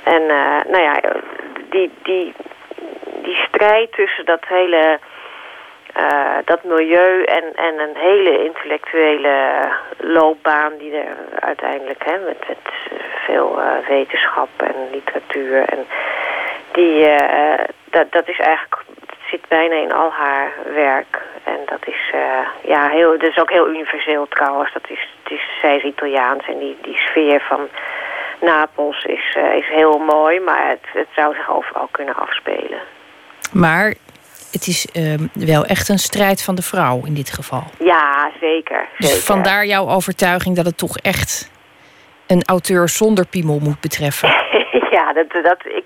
En eh, nou ja, die, die, die strijd tussen dat hele... eh, dat milieu en, en een hele intellectuele loopbaan die er uiteindelijk, hè, met, met veel eh, wetenschap en literatuur en die, eh, dat, dat is eigenlijk, zit bijna in al haar werk. En dat is, eh, ja, heel, dat is ook heel universeel trouwens. Dat is, het is, zij is Italiaans en die, die sfeer van Napels is, eh, is heel mooi. Maar het, het zou zich overal kunnen afspelen. Maar het is ehm, wel echt een strijd van de vrouw in dit geval. Ja, zeker. Dus vandaar jouw overtuiging dat het toch echt een auteur zonder piemel moet betreffen. [LAUGHS] ja, dat, dat, ik,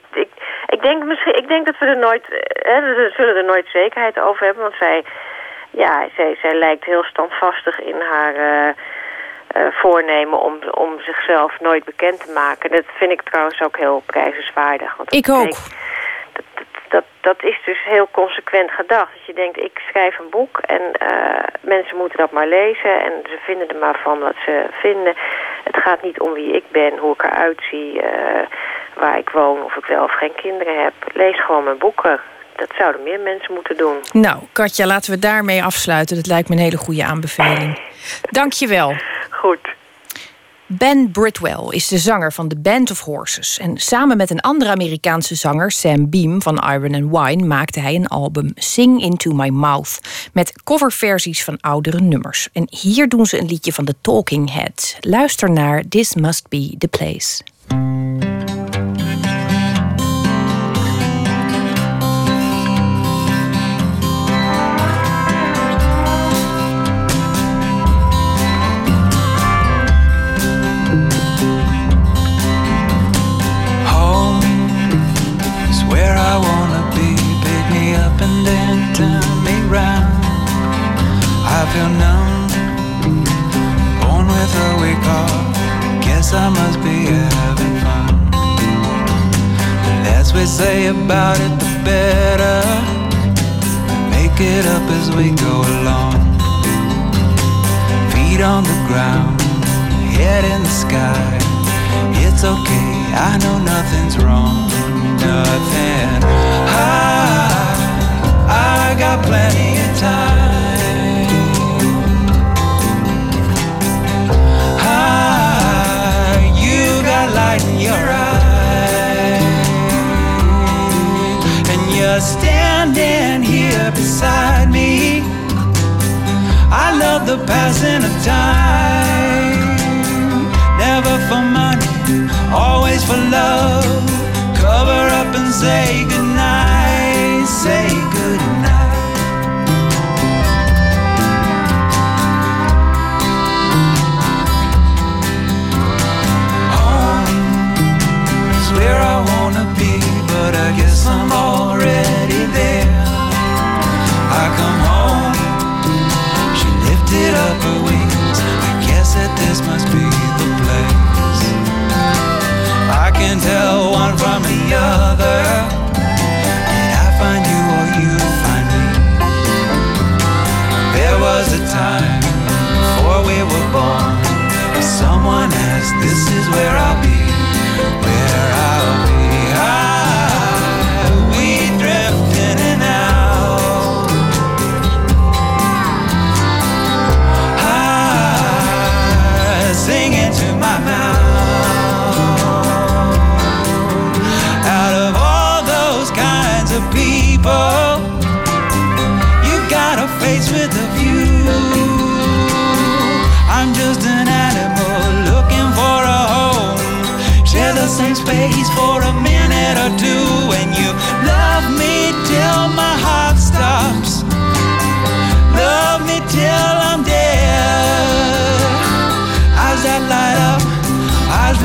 ik, denk misschien, ik denk dat we er nooit, eh, hè, we zullen er nooit zekerheid over hebben. Want zij, ja, zij, zij lijkt heel standvastig in haar eh, eh, voornemen om, om zichzelf nooit bekend te maken. Dat vind ik trouwens ook heel prijzenswaardig. Want dat Ik ook. betekent- dat, dat is dus heel consequent gedacht. Dat je denkt, ik schrijf een boek en eh, mensen moeten dat maar lezen en ze vinden er maar van wat ze vinden. Het gaat niet om wie ik ben, hoe ik eruit zie, waar ik woon of ik wel of geen kinderen heb. Lees gewoon mijn boeken. Dat zouden meer mensen moeten doen. Nou, Katja, laten we daarmee afsluiten. Dat lijkt me een hele goede aanbeveling. Dank je wel. Goed. Ben Britwell is de zanger van The Band of Horses. En samen met een andere Amerikaanse zanger, Sam Beam van Iron and Wine, maakte hij een album Sing Into My Mouth. Met coverversies van oudere nummers. En hier doen ze een liedje van The Talking Heads. Luister naar This Must Be the Place.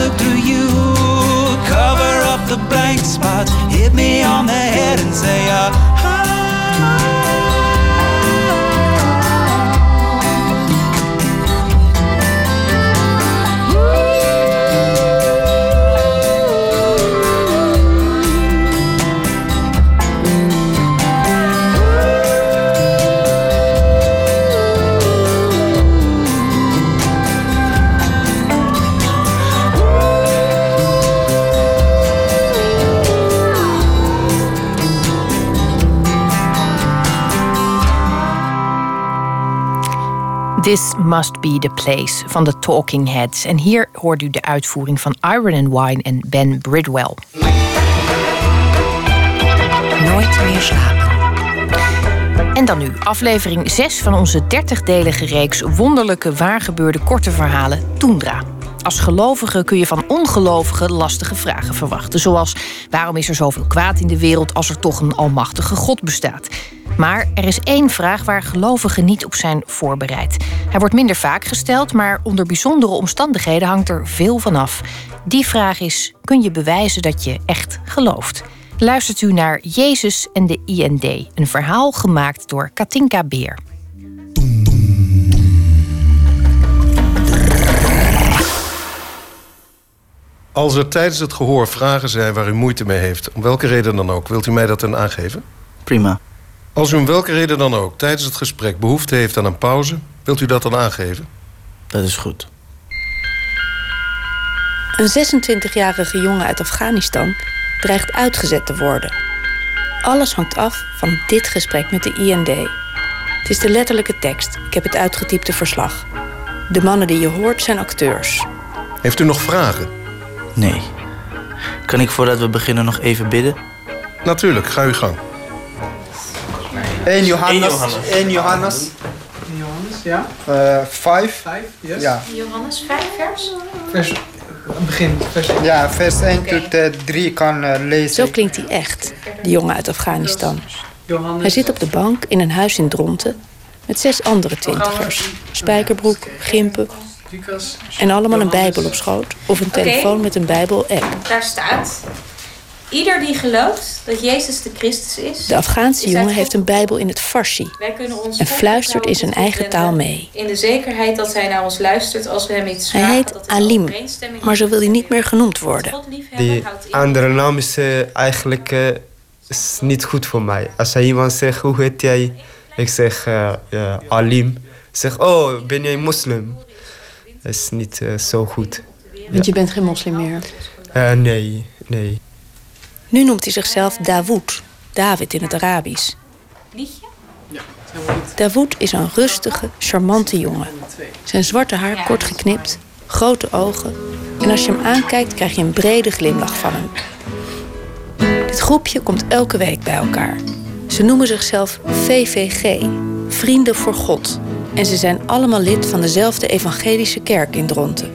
Look through you. Cover up the blank spots, This Must Be the Place van de Talking Heads. En hier hoort u de uitvoering van Iron and Wine en Ben Bridwell. Nooit meer slapen. En dan nu aflevering 6 van onze 30-delige reeks wonderlijke waargebeurde korte verhalen Toendra. Als gelovige kun je van ongelovigen lastige vragen verwachten. Zoals waarom is er zoveel kwaad in de wereld als er toch een almachtige God bestaat? Maar er is één vraag waar gelovigen niet op zijn voorbereid. Hij wordt minder vaak gesteld, maar onder bijzondere omstandigheden hangt er veel van af. Die vraag is: kun je bewijzen dat je echt gelooft? Luistert u naar Jezus en de IND, een verhaal gemaakt door Katinka Beer. Als er tijdens het gehoor vragen zijn waar u moeite mee heeft, om welke reden dan ook, wilt u mij dat dan aangeven? Prima. Als u om welke reden dan ook tijdens het gesprek behoefte heeft aan een pauze, wilt u dat dan aangeven? Dat is goed. Een 26-jarige jongen uit Afghanistan dreigt uitgezet te worden. Alles hangt af van dit gesprek met de IND. Het is de letterlijke tekst. Ik heb het uitgetypte verslag. De mannen die je hoort zijn acteurs. Heeft u nog vragen? Nee. Kan ik voordat we beginnen nog even bidden? Natuurlijk, ga uw gang. 1 Johannes. 1 Johannes. 1 Johannes. Johannes, ja? eh, 5. 5, yes. Ja. Johannes 5 vers? Vers, begin, vers 1. Ja, vers 1 tot eh, 3 kan eh, lezen. Zo klinkt hij echt, die jongen uit Afghanistan. Hij zit op de bank in een huis in Dronten met zes andere twintigers. Spijkerbroek, gimpen Lucas. en allemaal een bijbel op schoot of een telefoon met een bijbel-app. Daar staat... Ieder die gelooft dat Jezus de Christus is... De Afghaanse jongen heeft een bijbel in het Farsi Wij kunnen ons en fluistert in zijn eigen taal mee. In de zekerheid dat hij naar ons luistert als we hem iets Hij vragen. heet dat in Alim, maar zo wil hij niet meer genoemd worden. Die andere naam is eh, eigenlijk eh, is niet goed voor mij. Als hij iemand zegt, hoe heet jij? Ik zeg eh, ja, Alim. Ik zeg, oh, ben jij moslim? Dat is niet eh, zo goed. Want je bent geen moslim meer. Eh, nee, nee. Nu noemt hij zichzelf Dawood, David in het Arabisch. Dawood is een rustige, charmante jongen. Zijn zwarte haar kort geknipt, grote ogen. En als je hem aankijkt, krijg je een brede glimlach van hem. Dit groepje komt elke week bij elkaar. Ze noemen zichzelf VVG, Vrienden voor God. En ze zijn allemaal lid van dezelfde evangelische kerk in Dronten.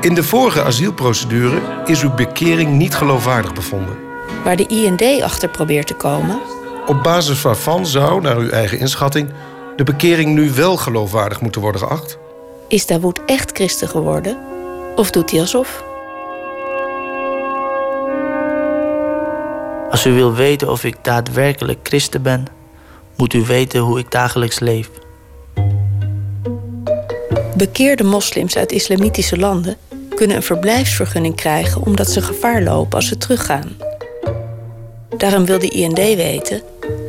In de vorige asielprocedure is uw bekering niet geloofwaardig bevonden. Waar de IND achter probeert te komen, Op basis waarvan zou, naar uw eigen inschatting, de bekering nu wel geloofwaardig moeten worden geacht? Is Dawood echt christen geworden? Of doet hij alsof? Als u wil weten of ik daadwerkelijk christen ben, moet u weten hoe ik dagelijks leef. Bekeerde moslims uit islamitische landen kunnen een verblijfsvergunning krijgen omdat ze gevaar lopen als ze teruggaan. Daarom wil de IND weten: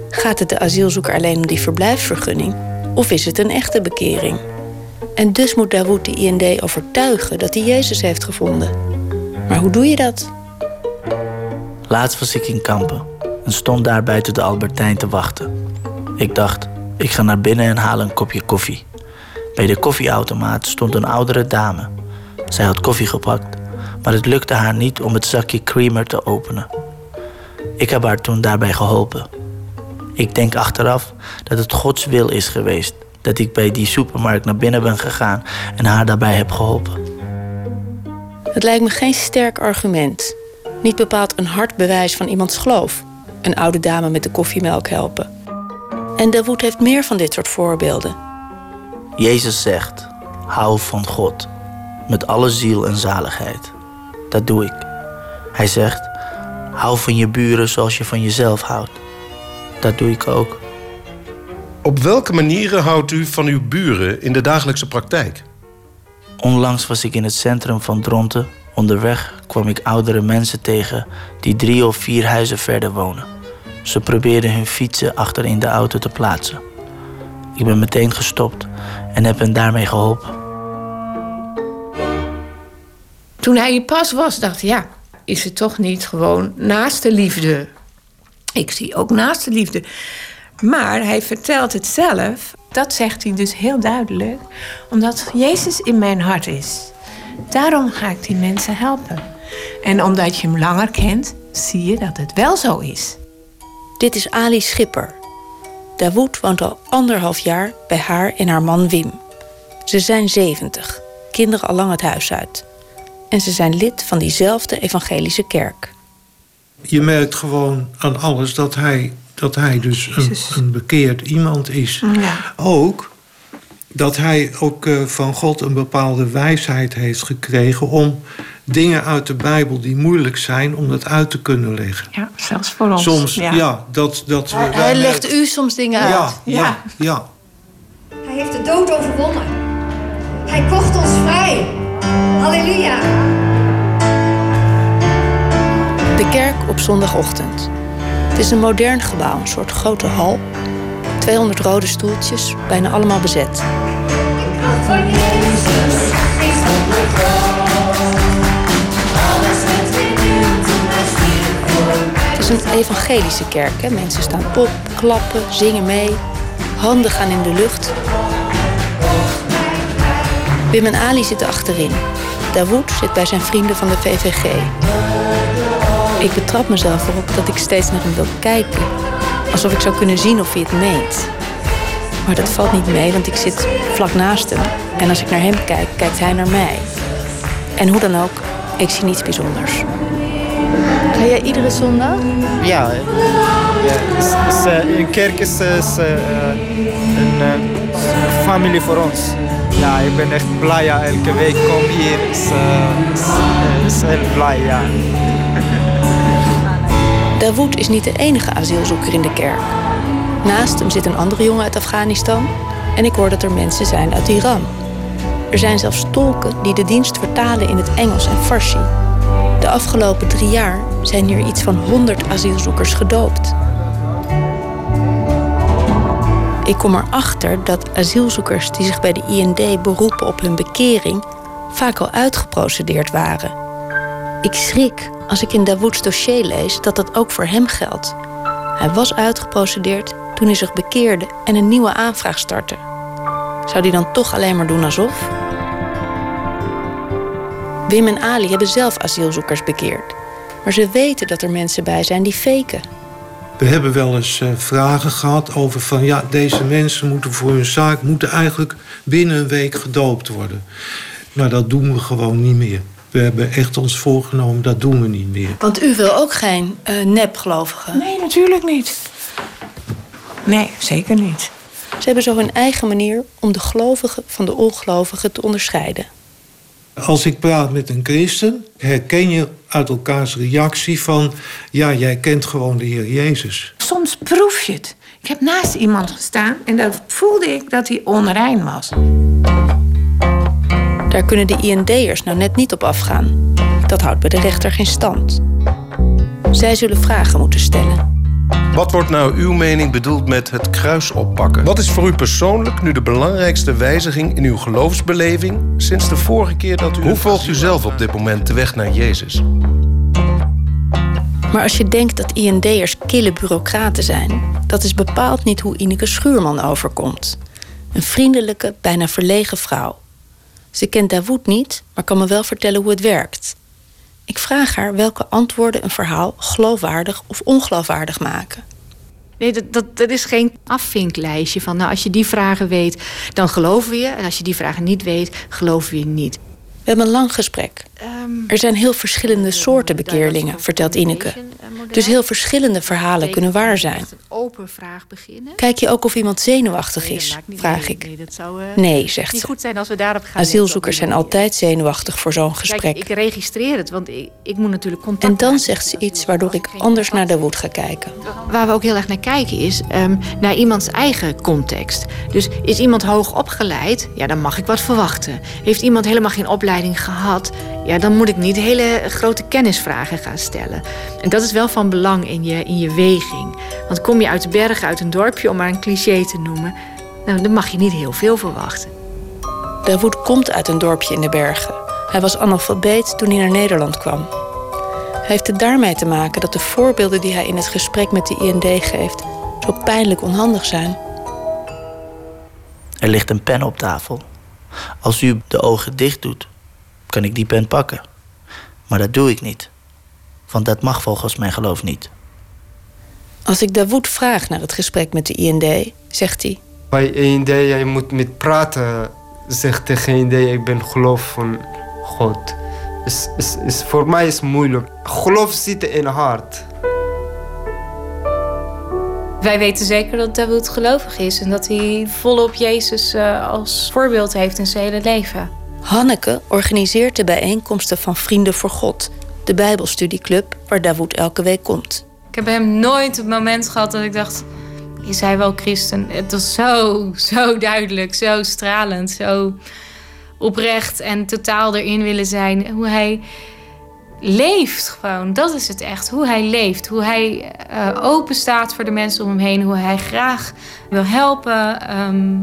gaat het de asielzoeker alleen om die verblijfsvergunning of is het een echte bekering? En dus moet Dawood de IND overtuigen dat hij Jezus heeft gevonden. Maar hoe doe je dat? Laatst was ik in Kampen en stond daar buiten de Albertijn te wachten. Ik dacht, ik ga naar binnen en haal een kopje koffie. Bij de koffieautomaat stond een oudere dame. Zij had koffie gepakt, maar het lukte haar niet om het zakje creamer te openen. Ik heb haar toen daarbij geholpen. Ik denk achteraf dat het Gods wil is geweest dat ik bij die supermarkt naar binnen ben gegaan en haar daarbij heb geholpen. Het lijkt me geen sterk argument. Niet bepaald een hard bewijs van iemands geloof. Een oude dame met de koffiemelk helpen. En Dawood heeft meer van dit soort voorbeelden. Jezus zegt: hou van God met alle ziel en zaligheid. Dat doe ik. Hij zegt: hou van je buren zoals je van jezelf houdt. Dat doe ik ook. Op welke manieren houdt u van uw buren in de dagelijkse praktijk? Onlangs was ik in het centrum van Dronten. Onderweg kwam ik oudere mensen tegen die drie of vier huizen verder wonen. Ze probeerden hun fietsen achter in de auto te plaatsen. Ik ben meteen gestopt en heb hen daarmee geholpen. Toen hij hier pas was, dacht ik, ja, is het toch niet gewoon naast de liefde? Ik zie ook naast de liefde. Maar hij vertelt het zelf, dat zegt hij dus heel duidelijk, omdat Jezus in mijn hart is. Daarom ga ik die mensen helpen. En omdat je hem langer kent, zie je dat het wel zo is. Dit is Ali Schipper. Dawood woont al anderhalf jaar bij haar en haar man Wim. Ze zijn 70, kinderen al lang het huis uit. En ze zijn lid van diezelfde evangelische kerk. Je merkt gewoon aan alles dat hij, dat hij dus een, een bekeerd iemand is. Ook dat hij ook eh, van God een bepaalde wijsheid heeft gekregen om dingen uit de Bijbel die moeilijk zijn, om dat uit te kunnen leggen. Ja, zelfs voor ons. Soms, ja, dat, dat Hij, wij hij merken- legt u soms dingen uit. Ja, ja, ja. Hij heeft de dood overwonnen. Hij kocht ons vrij. Halleluja. De kerk op zondagochtend. Het is een modern gebouw, een soort grote hal. 200 rode stoeltjes, bijna allemaal bezet. Het is een evangelische kerk. Mensen staan op, klappen, zingen mee. Handen gaan in de lucht. Wim en Ali zitten achterin. Dawood zit bij zijn vrienden van de VVG. Ik betrap mezelf erop dat ik steeds naar hem wil kijken. Alsof ik zou kunnen zien of hij het meent. Maar dat valt niet mee, want ik zit vlak naast hem. En als ik naar hem kijk, kijkt hij naar mij. En hoe dan ook, ik zie niets bijzonders. Ga jij iedere zondag? Ja, ja is, is, eh, een kerk is, is eh, een eh, familie voor ons. Ja, ik ben echt blij. Ja. Elke week kom hier. Is, eh, is, eh, is heel blij, ja. Dawood is niet de enige asielzoeker in de kerk. Naast hem zit een andere jongen uit Afghanistan. En ik hoor dat er mensen zijn uit Iran. Er zijn zelfs tolken die de dienst vertalen in het Engels en Farsi. De afgelopen drie jaar zijn hier iets van 100 asielzoekers gedoopt. Ik kom erachter dat asielzoekers die zich bij de IND beroepen op hun bekering vaak al uitgeprocedeerd waren. Ik schrik als ik in Dawood's dossier lees dat dat ook voor hem geldt. Hij was uitgeprocedeerd toen hij zich bekeerde en een nieuwe aanvraag startte. Zou die dan toch alleen maar doen alsof? Wim en Ali hebben zelf asielzoekers bekeerd. Maar ze weten dat er mensen bij zijn die faken. We hebben wel eens eh, vragen gehad over van ja, deze mensen moeten voor hun zaak moeten eigenlijk binnen een week gedoopt worden. Maar dat doen we gewoon niet meer. We hebben echt ons voorgenomen, dat doen we niet meer. Want u wil ook geen uh, nepgelovigen? Nee, natuurlijk niet. Nee, zeker niet. Ze hebben zo hun eigen manier om de gelovigen van de ongelovigen te onderscheiden. Als ik praat met een christen, herken je uit elkaars reactie van... ja, jij kent gewoon de Heer Jezus. Soms proef je het. Ik heb naast iemand gestaan en dan voelde ik dat hij onrein was. Daar kunnen de IND'ers nou net niet op afgaan. Dat houdt bij de rechter geen stand. Zij zullen vragen moeten stellen. Wat wordt nou uw mening bedoeld met het kruis oppakken? Wat is voor u persoonlijk nu de belangrijkste wijziging in uw geloofsbeleving sinds de vorige keer dat u. Hoe volgt u zelf op dit moment de weg naar Jezus? Maar als je denkt dat IND'ers kille bureaucraten zijn, dat is bepaald niet hoe Ineke Schuurman overkomt. Een vriendelijke, bijna verlegen vrouw. Ze kent Dawood niet, maar kan me wel vertellen hoe het werkt. Ik vraag haar welke antwoorden een verhaal geloofwaardig of ongeloofwaardig maken. Nee, dat, dat, dat is geen afvinklijstje van, nou, als je die vragen weet, dan geloven we je. En als je die vragen niet weet, geloven we je niet. We hebben een lang gesprek. Er zijn heel verschillende soorten bekeerlingen, vertelt Ineke. Dus heel verschillende verhalen kunnen waar zijn. Open vraag beginnen. Kijk je ook of iemand zenuwachtig is, vraag ik. Nee, eh, zegt ze. goed zijn als we daarop gaan. Asielzoekers zijn altijd zenuwachtig voor zo'n gesprek. Kijk, ik registreer het, want ik, ik moet natuurlijk contact En dan zegt ze iets waardoor ik anders naar de woed ga kijken. Waar we ook heel erg naar kijken is ehm, naar iemands eigen context. Dus is iemand hoog opgeleid, ja, dan mag ik wat verwachten. Heeft iemand helemaal geen opleiding gehad, ja, dan moet ik niet hele grote kennisvragen gaan stellen. En dat is wel van belang in je, in je weging. Want kom je uit de bergen, uit een dorpje, om maar een cliché te noemen, nou, dan mag je niet heel veel verwachten. Dawood komt uit een dorpje in de bergen. Hij was analfabeet toen hij naar Nederland kwam. Hij heeft het daarmee te maken dat de voorbeelden die hij in het gesprek met de IND geeft zo pijnlijk onhandig zijn. Er ligt een pen op tafel. Als u de ogen dicht doet, kan ik die pen pakken. Maar dat doe ik niet. Want dat mag volgens mijn geloof niet. Als ik Dawood vraag naar het gesprek met de IND, zegt hij: Bij END, jij moet met praten. Zeg tegen END, ik ben geloof van God. Is, is, is, voor mij is moeilijk. Geloof zit in het hart. Wij weten zeker dat Dawood gelovig is en dat hij volop Jezus eh, als voorbeeld heeft in zijn hele leven. Hanneke organiseert de bijeenkomsten van Vrienden voor God, de Bijbelstudieclub waar Dawood elke week komt. Ik heb hem nooit het moment gehad dat ik dacht: is hij wel christen? Het was zo, zo duidelijk, zo stralend, zo oprecht en totaal erin willen zijn. Hoe hij leeft gewoon. Dat is het echt. Hoe hij leeft. Hoe hij uh, open staat voor de mensen om hem heen. Hoe hij graag wil helpen. Ehm,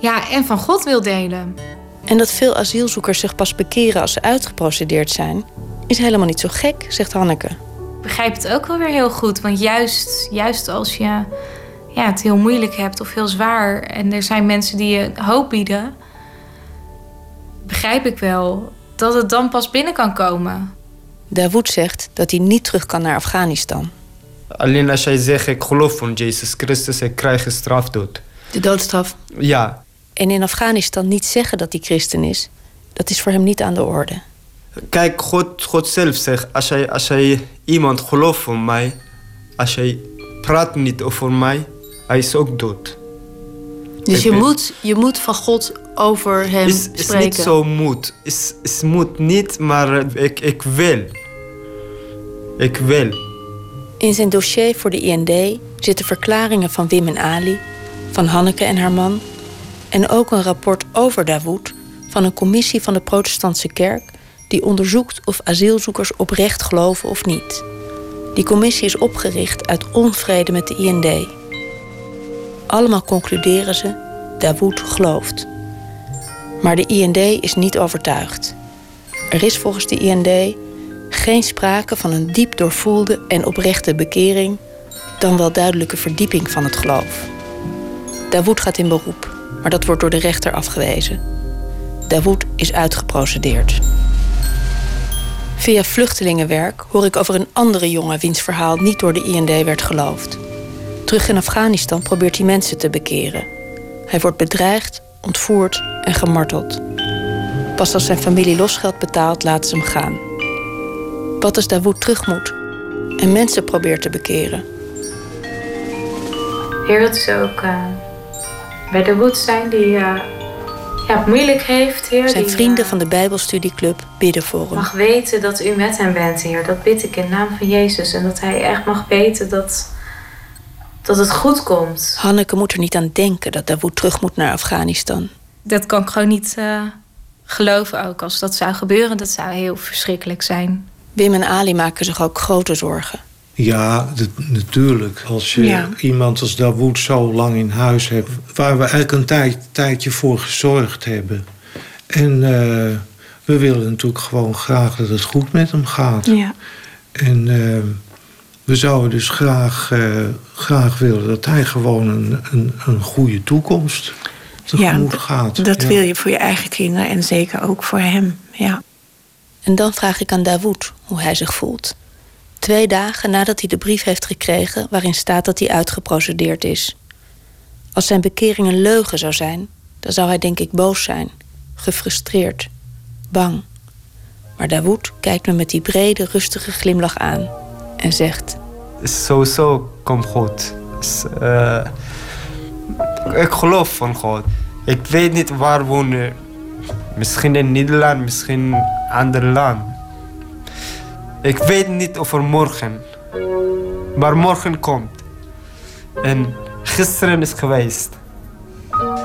ja, en van God wil delen. En dat veel asielzoekers zich pas bekeren als ze uitgeprocedeerd zijn, is helemaal niet zo gek, zegt Hanneke. Ik begrijp het ook wel weer heel goed. Want juist, juist als je ja, het heel moeilijk hebt of heel zwaar en er zijn mensen die je hoop bieden, begrijp ik wel dat het dan pas binnen kan komen. Dawood zegt dat hij niet terug kan naar Afghanistan. Alleen als jij zegt ik geloof van Jezus Christus, ik krijg een strafdood. De doodstraf? Ja. En in Afghanistan niet zeggen dat hij christen is, dat is voor hem niet aan de orde. Kijk, God, God zelf zegt, als jij, als jij iemand gelooft van mij, als jij praat niet over mij, hij is ook dood. Dus je moet, je moet van God over hem is, spreken? Is niet zo moet. Is, is moet niet, maar ik, ik wil. Ik wil. In zijn dossier voor de IND zitten verklaringen van Wim en Ali, van Hanneke en haar man... en ook een rapport over Dawood van een commissie van de protestantse kerk... die onderzoekt of asielzoekers oprecht geloven of niet. Die commissie is opgericht uit onvrede met de IND... Allemaal concluderen ze, Dawood gelooft. Maar de IND is niet overtuigd. Er is volgens de IND geen sprake van een diep doorvoelde en oprechte bekering, dan wel duidelijke verdieping van het geloof. Dawood gaat in beroep, maar dat wordt door de rechter afgewezen. Dawood is uitgeprocedeerd. Via vluchtelingenwerk hoor ik over een andere jongen wiens verhaal niet door de IND werd geloofd. Terug in Afghanistan probeert hij mensen te bekeren. Hij wordt bedreigd, ontvoerd en gemarteld. Pas als zijn familie losgeld betaalt, laten ze hem gaan. Wat als Dawood terug moet en mensen probeert te bekeren? Heer, dat is ook uh, bij Dawood zijn die uh, ja, het moeilijk heeft, Heer. Zijn die, vrienden van de Bijbelstudieclub bidden voor hem. mag weten dat u met hem bent, Heer. Dat bid ik in naam van Jezus. En dat hij echt mag weten dat dat het goed komt. Hanneke moet er niet aan denken dat Dawood terug moet naar Afghanistan. Dat kan ik gewoon niet uh, geloven ook. Als dat zou gebeuren, dat zou heel verschrikkelijk zijn. Wim en Ali maken zich ook grote zorgen. Ja, natuurlijk. Als je ja. iemand als Dawood zo lang in huis hebt... waar we eigenlijk een tijd, tijdje voor gezorgd hebben. En uh, we willen natuurlijk gewoon graag dat het goed met hem gaat. Ja. En... Uh, we zouden dus graag, uh, graag willen dat hij gewoon een, een, een goede toekomst tegemoet ja, gaat. Dat ja. wil je voor je eigen kinderen en zeker ook voor hem. Ja. En dan vraag ik aan Dawood hoe hij zich voelt. Twee dagen nadat hij de brief heeft gekregen waarin staat dat hij uitgeprocedeerd is. Als zijn bekering een leugen zou zijn, dan zou hij denk ik boos zijn, gefrustreerd, bang. Maar Dawood kijkt me met die brede, rustige glimlach aan en zegt: Sowieso komt goed. Uh, ik geloof van God. Ik weet niet waar wonen. Misschien in Nederland, misschien in ander land. Ik weet niet over morgen. Maar morgen komt. En gisteren is geweest.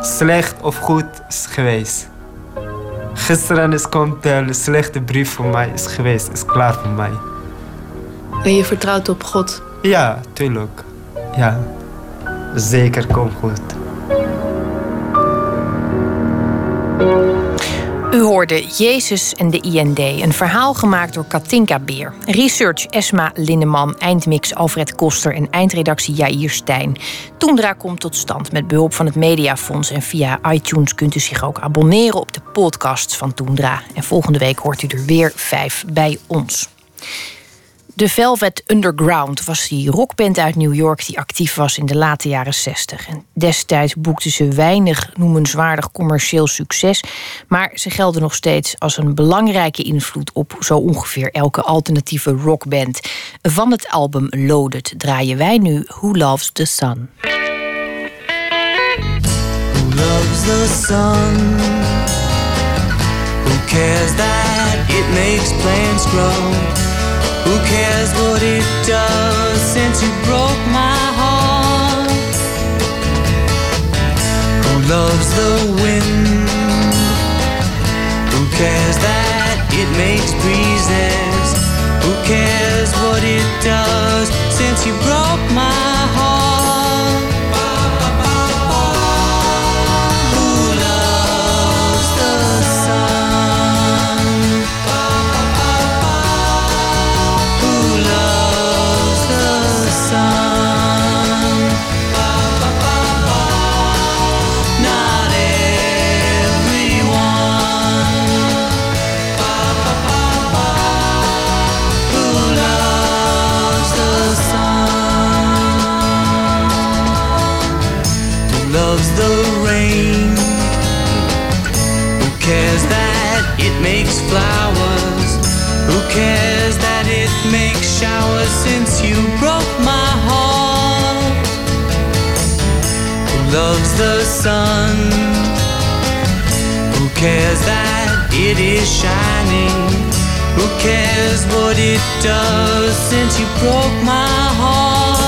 Slecht of goed is geweest. Gisteren is komt een slechte brief voor mij is geweest, is klaar voor mij. En je vertrouwt op God? Ja, tuurlijk. Ja, zeker komt goed. U hoorde Jezus en de IND, een verhaal gemaakt door Katinka Beer. Research Esma Lindeman, eindmix Alfred Koster en eindredactie Jair Stijn. Toendra komt tot stand met behulp van het Mediafonds en via iTunes kunt u zich ook abonneren op de podcasts van Toendra. En volgende week hoort u er weer vijf bij ons. De Velvet Underground was die rockband uit New York die actief was in de late jaren 60. En destijds boekten ze weinig noemenswaardig commercieel succes, maar ze gelden nog steeds als een belangrijke invloed op zo ongeveer elke alternatieve rockband. Van het album Loaded draaien wij nu Who Loves the Sun. Who loves the sun? Who cares that it makes plants grow? Who cares what it does since you broke my heart? Who loves the wind? Who cares that it makes breezes Who cares what it does since you broke my heart? Cares that it makes flowers? Who cares that it makes showers since you broke my heart? Who loves the sun? Who cares that it is shining? Who cares what it does since you broke my heart?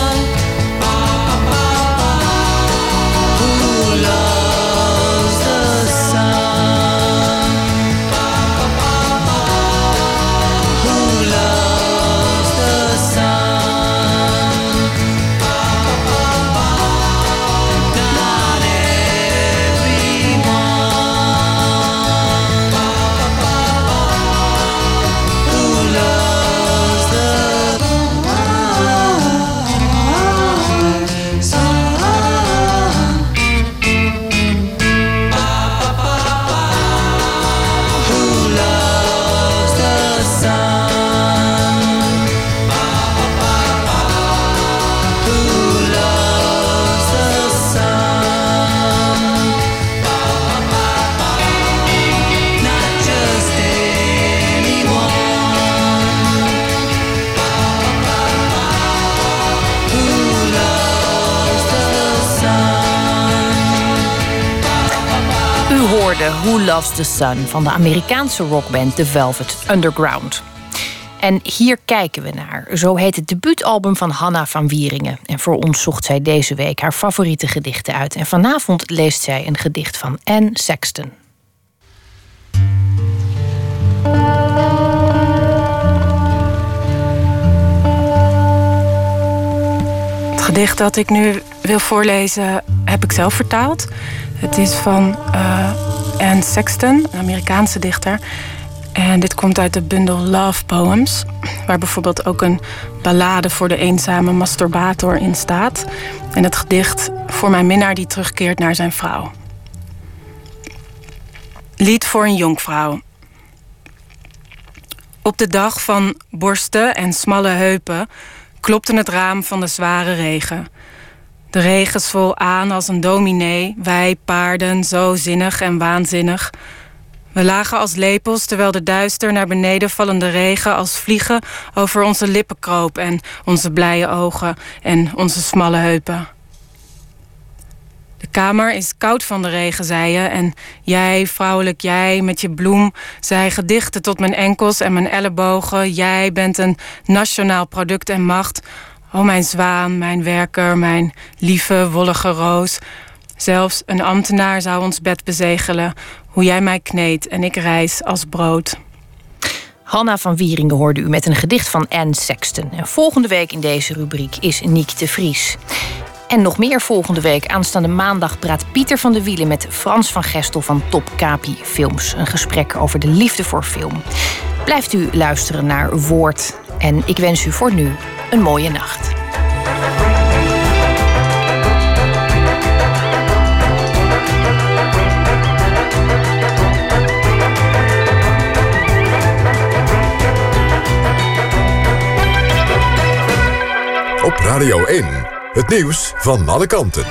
Who Loves the Sun van de Amerikaanse rockband The Velvet Underground. En hier kijken we naar. Zo heet het debuutalbum van Hanna van Wieringen. En voor ons zocht zij deze week haar favoriete gedichten uit. En vanavond leest zij een gedicht van Anne Sexton. Het gedicht dat ik nu wil voorlezen heb ik zelf vertaald. Het is van eh, Anne Sexton, een Amerikaanse dichter. En dit komt uit de bundel Love Poems, waar bijvoorbeeld ook een ballade voor de eenzame masturbator in staat. En het gedicht voor mijn minnaar die terugkeert naar zijn vrouw. Lied voor een jonkvrouw. Op de dag van borsten en smalle heupen klopte het raam van de zware regen. De regen zwol aan als een dominee, wij paarden zo zinnig en waanzinnig. We lagen als lepels terwijl de duister naar beneden vallende regen als vliegen over onze lippen kroop en onze blije ogen en onze smalle heupen. De kamer is koud van de regen, zei je. En jij, vrouwelijk jij, met je bloem, zei gedichten tot mijn enkels en mijn ellebogen. Jij bent een nationaal product en macht. O, mijn zwaan, mijn werker, mijn lieve, wollige roos. Zelfs een ambtenaar zou ons bed bezegelen. Hoe jij mij kneedt en ik reis als brood. Hanna van Wieringen hoorde u met een gedicht van Anne Sexton. En volgende week in deze rubriek is Niek de Vries. En nog meer volgende week. Aanstaande maandag praat Pieter van de Wielen met Frans van Gestel van Top Capi Films. Een gesprek over de liefde voor film. Blijft u luisteren naar Woord. En ik wens u voor nu een mooie nacht. Op Radio 1, het nieuws van alle kanten.